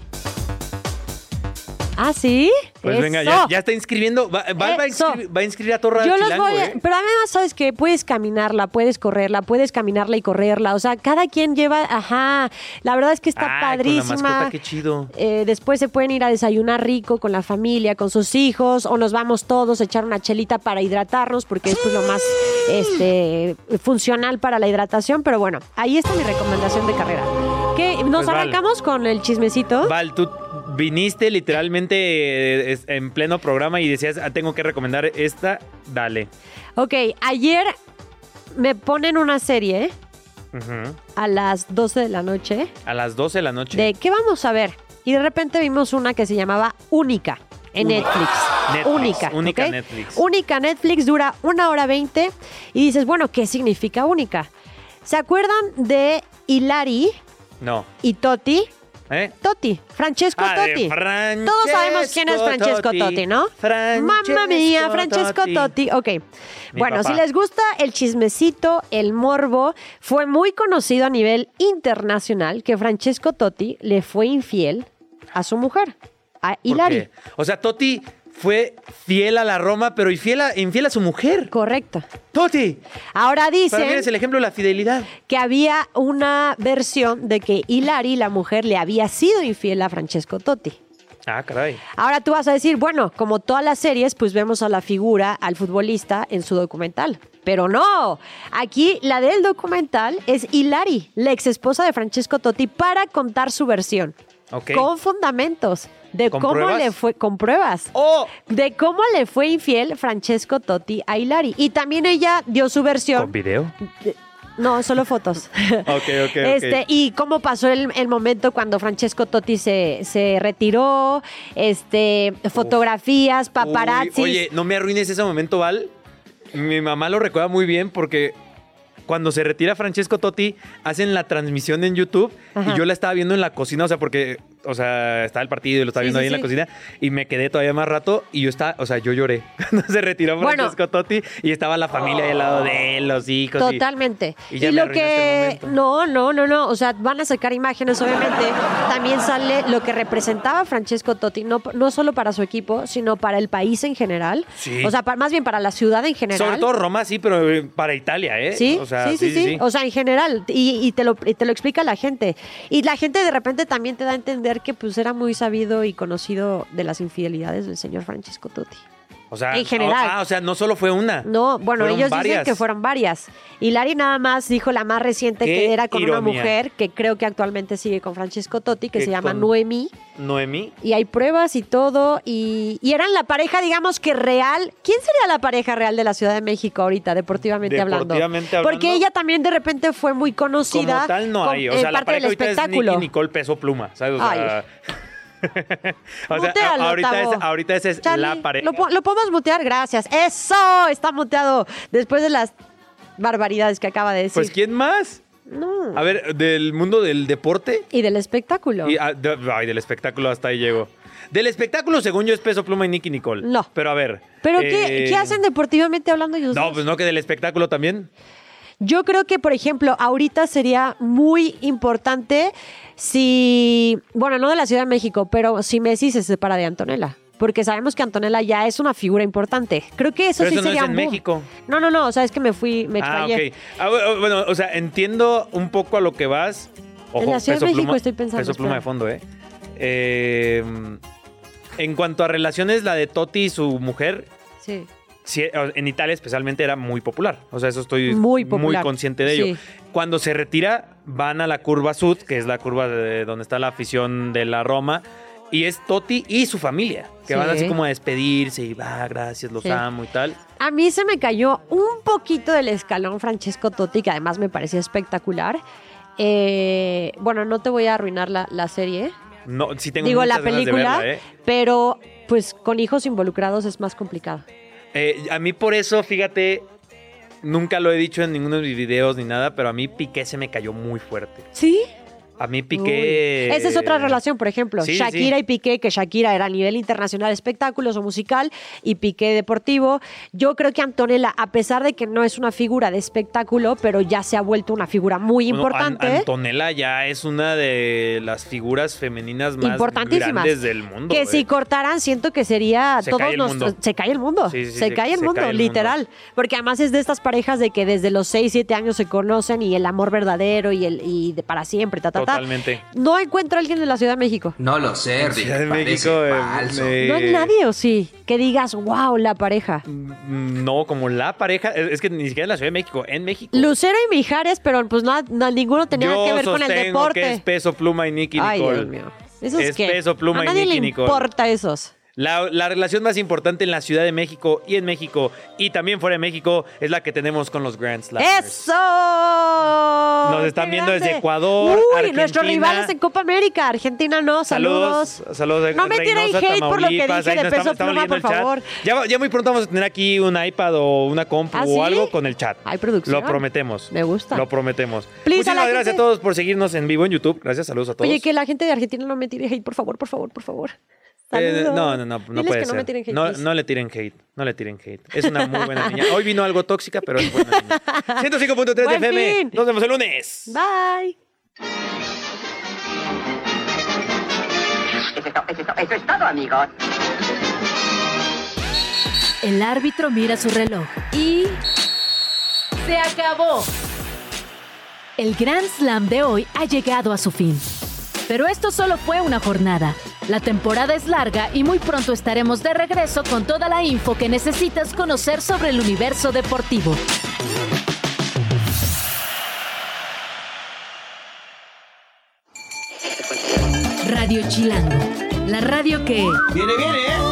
Speaker 9: ¿Ah, sí?
Speaker 3: Pues venga,
Speaker 9: Eso.
Speaker 3: ya, ya está inscribiendo. Va, a inscribir, va a inscribir a
Speaker 9: Yo los voy a,
Speaker 3: ¿eh?
Speaker 9: pero además sabes que puedes caminarla, puedes correrla, puedes caminarla y correrla, o sea, cada quien lleva, ajá, la verdad es que está
Speaker 3: Ay, con la
Speaker 9: padrísima.
Speaker 3: mascota, qué chido.
Speaker 9: Eh, después se pueden ir a desayunar rico con la familia, con sus hijos, o nos vamos todos a echar una chelita para hidratarnos, porque es pues, lo más este, funcional para la hidratación. Pero bueno, ahí está mi recomendación de carrera. ¿Qué? ¿Nos
Speaker 3: Pues vale.
Speaker 9: arrancamos con el chismecito?
Speaker 3: Val, tú viniste literalmente eh, en pleno programa y decías, ah, tengo que recomendar esta, dale.
Speaker 9: Ok, ayer me ponen una serie a las 12 de la noche.
Speaker 3: A las 12 de la noche.
Speaker 9: de qué vamos a ver. Y de repente vimos una que se llamaba Única en Netflix.
Speaker 3: Netflix,
Speaker 9: Única.
Speaker 3: Única. Netflix.
Speaker 9: Única Netflix dura una hora veinte. Y dices, bueno, ¿qué significa única? ¿Se acuerdan de Hilari
Speaker 3: No.
Speaker 9: y Toti?
Speaker 3: ¿Eh?
Speaker 9: Toti, Francesco
Speaker 3: Ah,
Speaker 9: Totti.
Speaker 3: Francesco
Speaker 9: Todos sabemos quién es Francesco
Speaker 3: Totti.
Speaker 9: Totti, ¿no?
Speaker 3: Francesco
Speaker 9: Mamma mía, Francesco
Speaker 3: Totti.
Speaker 9: Totti. Ok.
Speaker 3: Mi
Speaker 9: bueno,
Speaker 3: papá.
Speaker 9: si les gusta el chismecito, el morbo, fue muy conocido a nivel internacional que Francesco Totti le fue infiel a su mujer, a
Speaker 3: ¿Por
Speaker 9: Hilari.
Speaker 3: qué? O sea, Totti fue fiel a la Roma, pero infiel a, infiel a su mujer.
Speaker 9: Correcto.
Speaker 3: Toti.
Speaker 9: Ahora
Speaker 3: Para mí
Speaker 9: dicen
Speaker 3: eres el ejemplo de la fidelidad.
Speaker 9: que había una versión de que Hilari, la mujer, le había sido infiel a Francesco Totti.
Speaker 3: Ah, caray.
Speaker 9: Ahora tú vas a decir, bueno, como todas las series, pues vemos a la figura, al futbolista en su documental. Pero no, aquí la del documental es Hilari, la ex esposa de Francesco Totti, para contar su versión. Con fundamentos de
Speaker 3: ¿Con
Speaker 9: cómo
Speaker 3: pruebas?
Speaker 9: le fue, con pruebas,
Speaker 3: ¡Oh!
Speaker 9: de cómo le fue infiel Francesco Totti a Hilari. Y también ella dio su versión.
Speaker 3: ¿Con video?
Speaker 9: No, solo fotos.
Speaker 3: Ok, ok, ok.
Speaker 9: Este, y cómo pasó el, el momento cuando Francesco Totti se, se retiró, este, fotografías, paparazzis.
Speaker 3: Uy, oye, no me arruines ese momento, Val. Mi mamá lo recuerda muy bien porque cuando se retira Francesco Totti, hacen la transmisión en YouTube
Speaker 9: Ajá.
Speaker 3: y yo la estaba viendo en la cocina, o sea, porque, o sea, estaba el partido y lo estaba
Speaker 9: Sí,
Speaker 3: viendo
Speaker 9: sí,
Speaker 3: ahí en la cocina y me quedé todavía más rato y yo estaba, o sea, yo lloré cuando se retiró
Speaker 9: Bueno.
Speaker 3: Francesco Totti y estaba la familia ahí al lado de él, los hijos.
Speaker 9: Totalmente.
Speaker 3: y
Speaker 9: Y,
Speaker 3: ya me
Speaker 9: lo que.
Speaker 3: momento.
Speaker 9: No, no, no, no. O sea, van a sacar imágenes, obviamente. También sale lo que representaba Francesco Totti, no, no solo para su equipo, sino para el país en general.
Speaker 3: Sí.
Speaker 9: O sea, más bien para la ciudad en general.
Speaker 3: Sobre todo Roma, sí, pero eh, para Italia, ¿eh?
Speaker 9: Sí,
Speaker 3: O sea,
Speaker 9: sí, sí, sí, O sea, en general. Y, y te lo, y te lo explica la gente. Y la gente de repente también te da a entender que pues era muy sabido y conocido de las infidelidades del señor Francesco Totti.
Speaker 3: O sea,
Speaker 9: en general.
Speaker 3: Ah, o sea, no solo fue una.
Speaker 9: No, bueno, ellos dicen que fueron varias. Y Lari nada más dijo la más reciente
Speaker 3: Qué
Speaker 9: que era con una mujer que creo que actualmente sigue con Francesco Totti, que se llama Noemi.
Speaker 3: Noemí.
Speaker 9: Y hay pruebas y todo. Y, y eran la pareja, digamos que real. ¿Quién sería la pareja real de la Ciudad de México ahorita, deportivamente,
Speaker 3: Deportivamente
Speaker 9: hablando?
Speaker 3: hablando.
Speaker 9: Porque ella también de repente fue muy conocida.
Speaker 3: Como tal no hay. O
Speaker 9: en
Speaker 3: sea, la pareja ahorita es
Speaker 9: espectáculo.
Speaker 3: Nicky Nicole Peso Pluma, ¿sabes? O sea, o sea,
Speaker 9: Mutealo,
Speaker 3: ahorita, es, ahorita esa es
Speaker 9: Charlie,
Speaker 3: la pareja.
Speaker 9: Lo, po- lo podemos mutear, gracias. ¡Eso! Está muteado. Después de las barbaridades que acaba de decir.
Speaker 3: Pues, ¿quién más?
Speaker 9: No.
Speaker 3: A ver, del mundo del deporte.
Speaker 9: Y del espectáculo.
Speaker 3: Y, ah, de- ay, del espectáculo hasta ahí llego. Del espectáculo, según yo, es Peso Pluma y Nicky Nicole.
Speaker 9: No.
Speaker 3: Pero a ver.
Speaker 9: ¿Pero qué,
Speaker 3: eh,
Speaker 9: qué hacen deportivamente hablando ellos
Speaker 3: No,
Speaker 9: dos?
Speaker 3: pues no, que del espectáculo también.
Speaker 9: Yo creo que, por ejemplo, ahorita sería muy importante si, bueno, no de la Ciudad de México, pero si Messi se separa de Antonella. Porque sabemos que Antonella ya es una figura importante. Creo que eso
Speaker 3: Pero
Speaker 9: sí
Speaker 3: eso no
Speaker 9: sería
Speaker 3: es en
Speaker 9: boom.
Speaker 3: México.
Speaker 9: No, no, no. O sea, es que me fui, me
Speaker 3: Ah,
Speaker 9: explayé.
Speaker 3: ok. Ah, bu- bueno, o sea, entiendo un poco a lo que vas. Ojo,
Speaker 9: En la Ciudad de México
Speaker 3: Pluma-
Speaker 9: estoy pensando,
Speaker 3: Peso pluma de fondo, ¿eh? Eh, En cuanto a relaciones, la de Totti y su mujer,
Speaker 9: Sí.
Speaker 3: Sí, en Italia especialmente era muy popular. O sea, eso estoy
Speaker 9: Muy
Speaker 3: consciente de ello.
Speaker 9: sí.
Speaker 3: Cuando se retira, van a la curva sud, que es la curva de donde está la afición de la Roma. Y es Totti y su familia, que
Speaker 9: Sí.
Speaker 3: van así como a despedirse y va, gracias, los amo y tal.
Speaker 9: A mí se me cayó un poquito del escalón Francesco Totti, que además me parecía espectacular. Eh, bueno, no te voy a arruinar la, la serie,
Speaker 3: No, sí tengo
Speaker 9: digo la película,
Speaker 3: verla, ¿eh?
Speaker 9: pero pues con hijos involucrados es más complicado.
Speaker 3: Eh, a mí por eso, fíjate, nunca lo he dicho en ninguno de mis videos ni nada, pero a mí Piqué se me cayó muy fuerte.
Speaker 9: ¿Sí?
Speaker 3: A mí Piqué...
Speaker 9: Uy. Esa es otra relación, por ejemplo.
Speaker 3: Sí,
Speaker 9: Shakira
Speaker 3: sí.
Speaker 9: y Piqué, que Shakira era a nivel internacional espectáculos o musical y Piqué deportivo. Yo creo que Antonella, a pesar de que no es una figura de espectáculo, pero ya se ha vuelto una figura muy
Speaker 3: Bueno, An-
Speaker 9: importante.
Speaker 3: Antonella ya es una de las figuras femeninas más grandes del mundo.
Speaker 9: que
Speaker 3: ¿eh?
Speaker 9: si cortaran, siento que sería
Speaker 3: Se
Speaker 9: todos
Speaker 3: cae el
Speaker 9: nuestros-
Speaker 3: mundo.
Speaker 9: Se cae el mundo.
Speaker 3: Sí,
Speaker 9: se,
Speaker 3: se-
Speaker 9: cae el
Speaker 3: se
Speaker 9: mundo,
Speaker 3: cae el
Speaker 9: literal. Porque además es de estas parejas de que desde los 6, 7 años se conocen y el amor verdadero y el y de para siempre, ta, ta, ta.
Speaker 3: Totalmente.
Speaker 9: No encuentro a alguien de la Ciudad de México.
Speaker 15: No lo sé, Rick.
Speaker 3: Ciudad de México, eh,
Speaker 15: falso.
Speaker 3: eh,
Speaker 9: No hay nadie, ¿o sí? Que digas, wow, la pareja.
Speaker 3: Mm, No, como la pareja, es es que ni siquiera en la Ciudad de México, en México.
Speaker 9: Lucero y Mijares, pero pues no, no- ninguno tenía
Speaker 3: Yo
Speaker 9: que ver con el
Speaker 3: sostengo
Speaker 9: deporte.
Speaker 3: que es peso pluma y Nicky
Speaker 9: Ay,
Speaker 3: Nicole.
Speaker 9: Dios mío. Esos
Speaker 3: es
Speaker 9: que
Speaker 3: peso pluma
Speaker 9: a
Speaker 3: y
Speaker 9: nadie
Speaker 3: Nicky
Speaker 9: le
Speaker 3: Nicole.
Speaker 9: importa esos.
Speaker 3: La, la relación más importante en la Ciudad de México y en México y también fuera de México es la que tenemos con los Grand Slams.
Speaker 9: ¡Eso!
Speaker 3: Nos están
Speaker 9: ¡Qué
Speaker 3: viendo desde! Ecuador,
Speaker 9: Uy,
Speaker 3: Argentina.
Speaker 9: nuestros rivales en Copa América. Argentina no, saludos.
Speaker 3: Saludos,
Speaker 9: No me tiren hate por lo que dije de peso
Speaker 3: estamos- estamos
Speaker 9: pluma,
Speaker 3: leyendo
Speaker 9: por favor.
Speaker 3: Ya, ya muy pronto vamos a tener aquí un iPad o una compu
Speaker 9: ¿Ah,
Speaker 3: o algo con el chat.
Speaker 9: Hay producción.
Speaker 3: Lo prometemos.
Speaker 9: Me gusta.
Speaker 3: Lo prometemos.
Speaker 9: Please, a
Speaker 3: Muchísimas gracias
Speaker 9: gente-
Speaker 3: a todos por seguirnos en vivo en YouTube. Gracias, saludos a todos.
Speaker 9: Oye, que la gente de Argentina no me tire hate, por favor, por favor, por favor.
Speaker 3: Eh, no, no, no, no
Speaker 9: Diles
Speaker 3: puede
Speaker 9: que
Speaker 3: ser.
Speaker 9: no me tiren hate,
Speaker 3: no,
Speaker 9: please.
Speaker 3: no le tiren hate, no le tiren hate. Es una muy buena niña. Hoy vino algo tóxica, pero es buena niña. 105.3 de
Speaker 9: Buen
Speaker 3: FM.
Speaker 9: fin.
Speaker 3: Nos vemos el lunes.
Speaker 9: Bye.
Speaker 16: Eso es todo, amigos.
Speaker 1: El árbitro mira su reloj y... ¡Se acabó! El Grand Slam de hoy ha llegado a su fin. Pero esto solo fue una jornada. La temporada es larga y muy pronto estaremos de regreso con toda la info que necesitas conocer sobre el universo deportivo. Radio Chilango, la radio que...
Speaker 17: Viene, viene, ¿eh?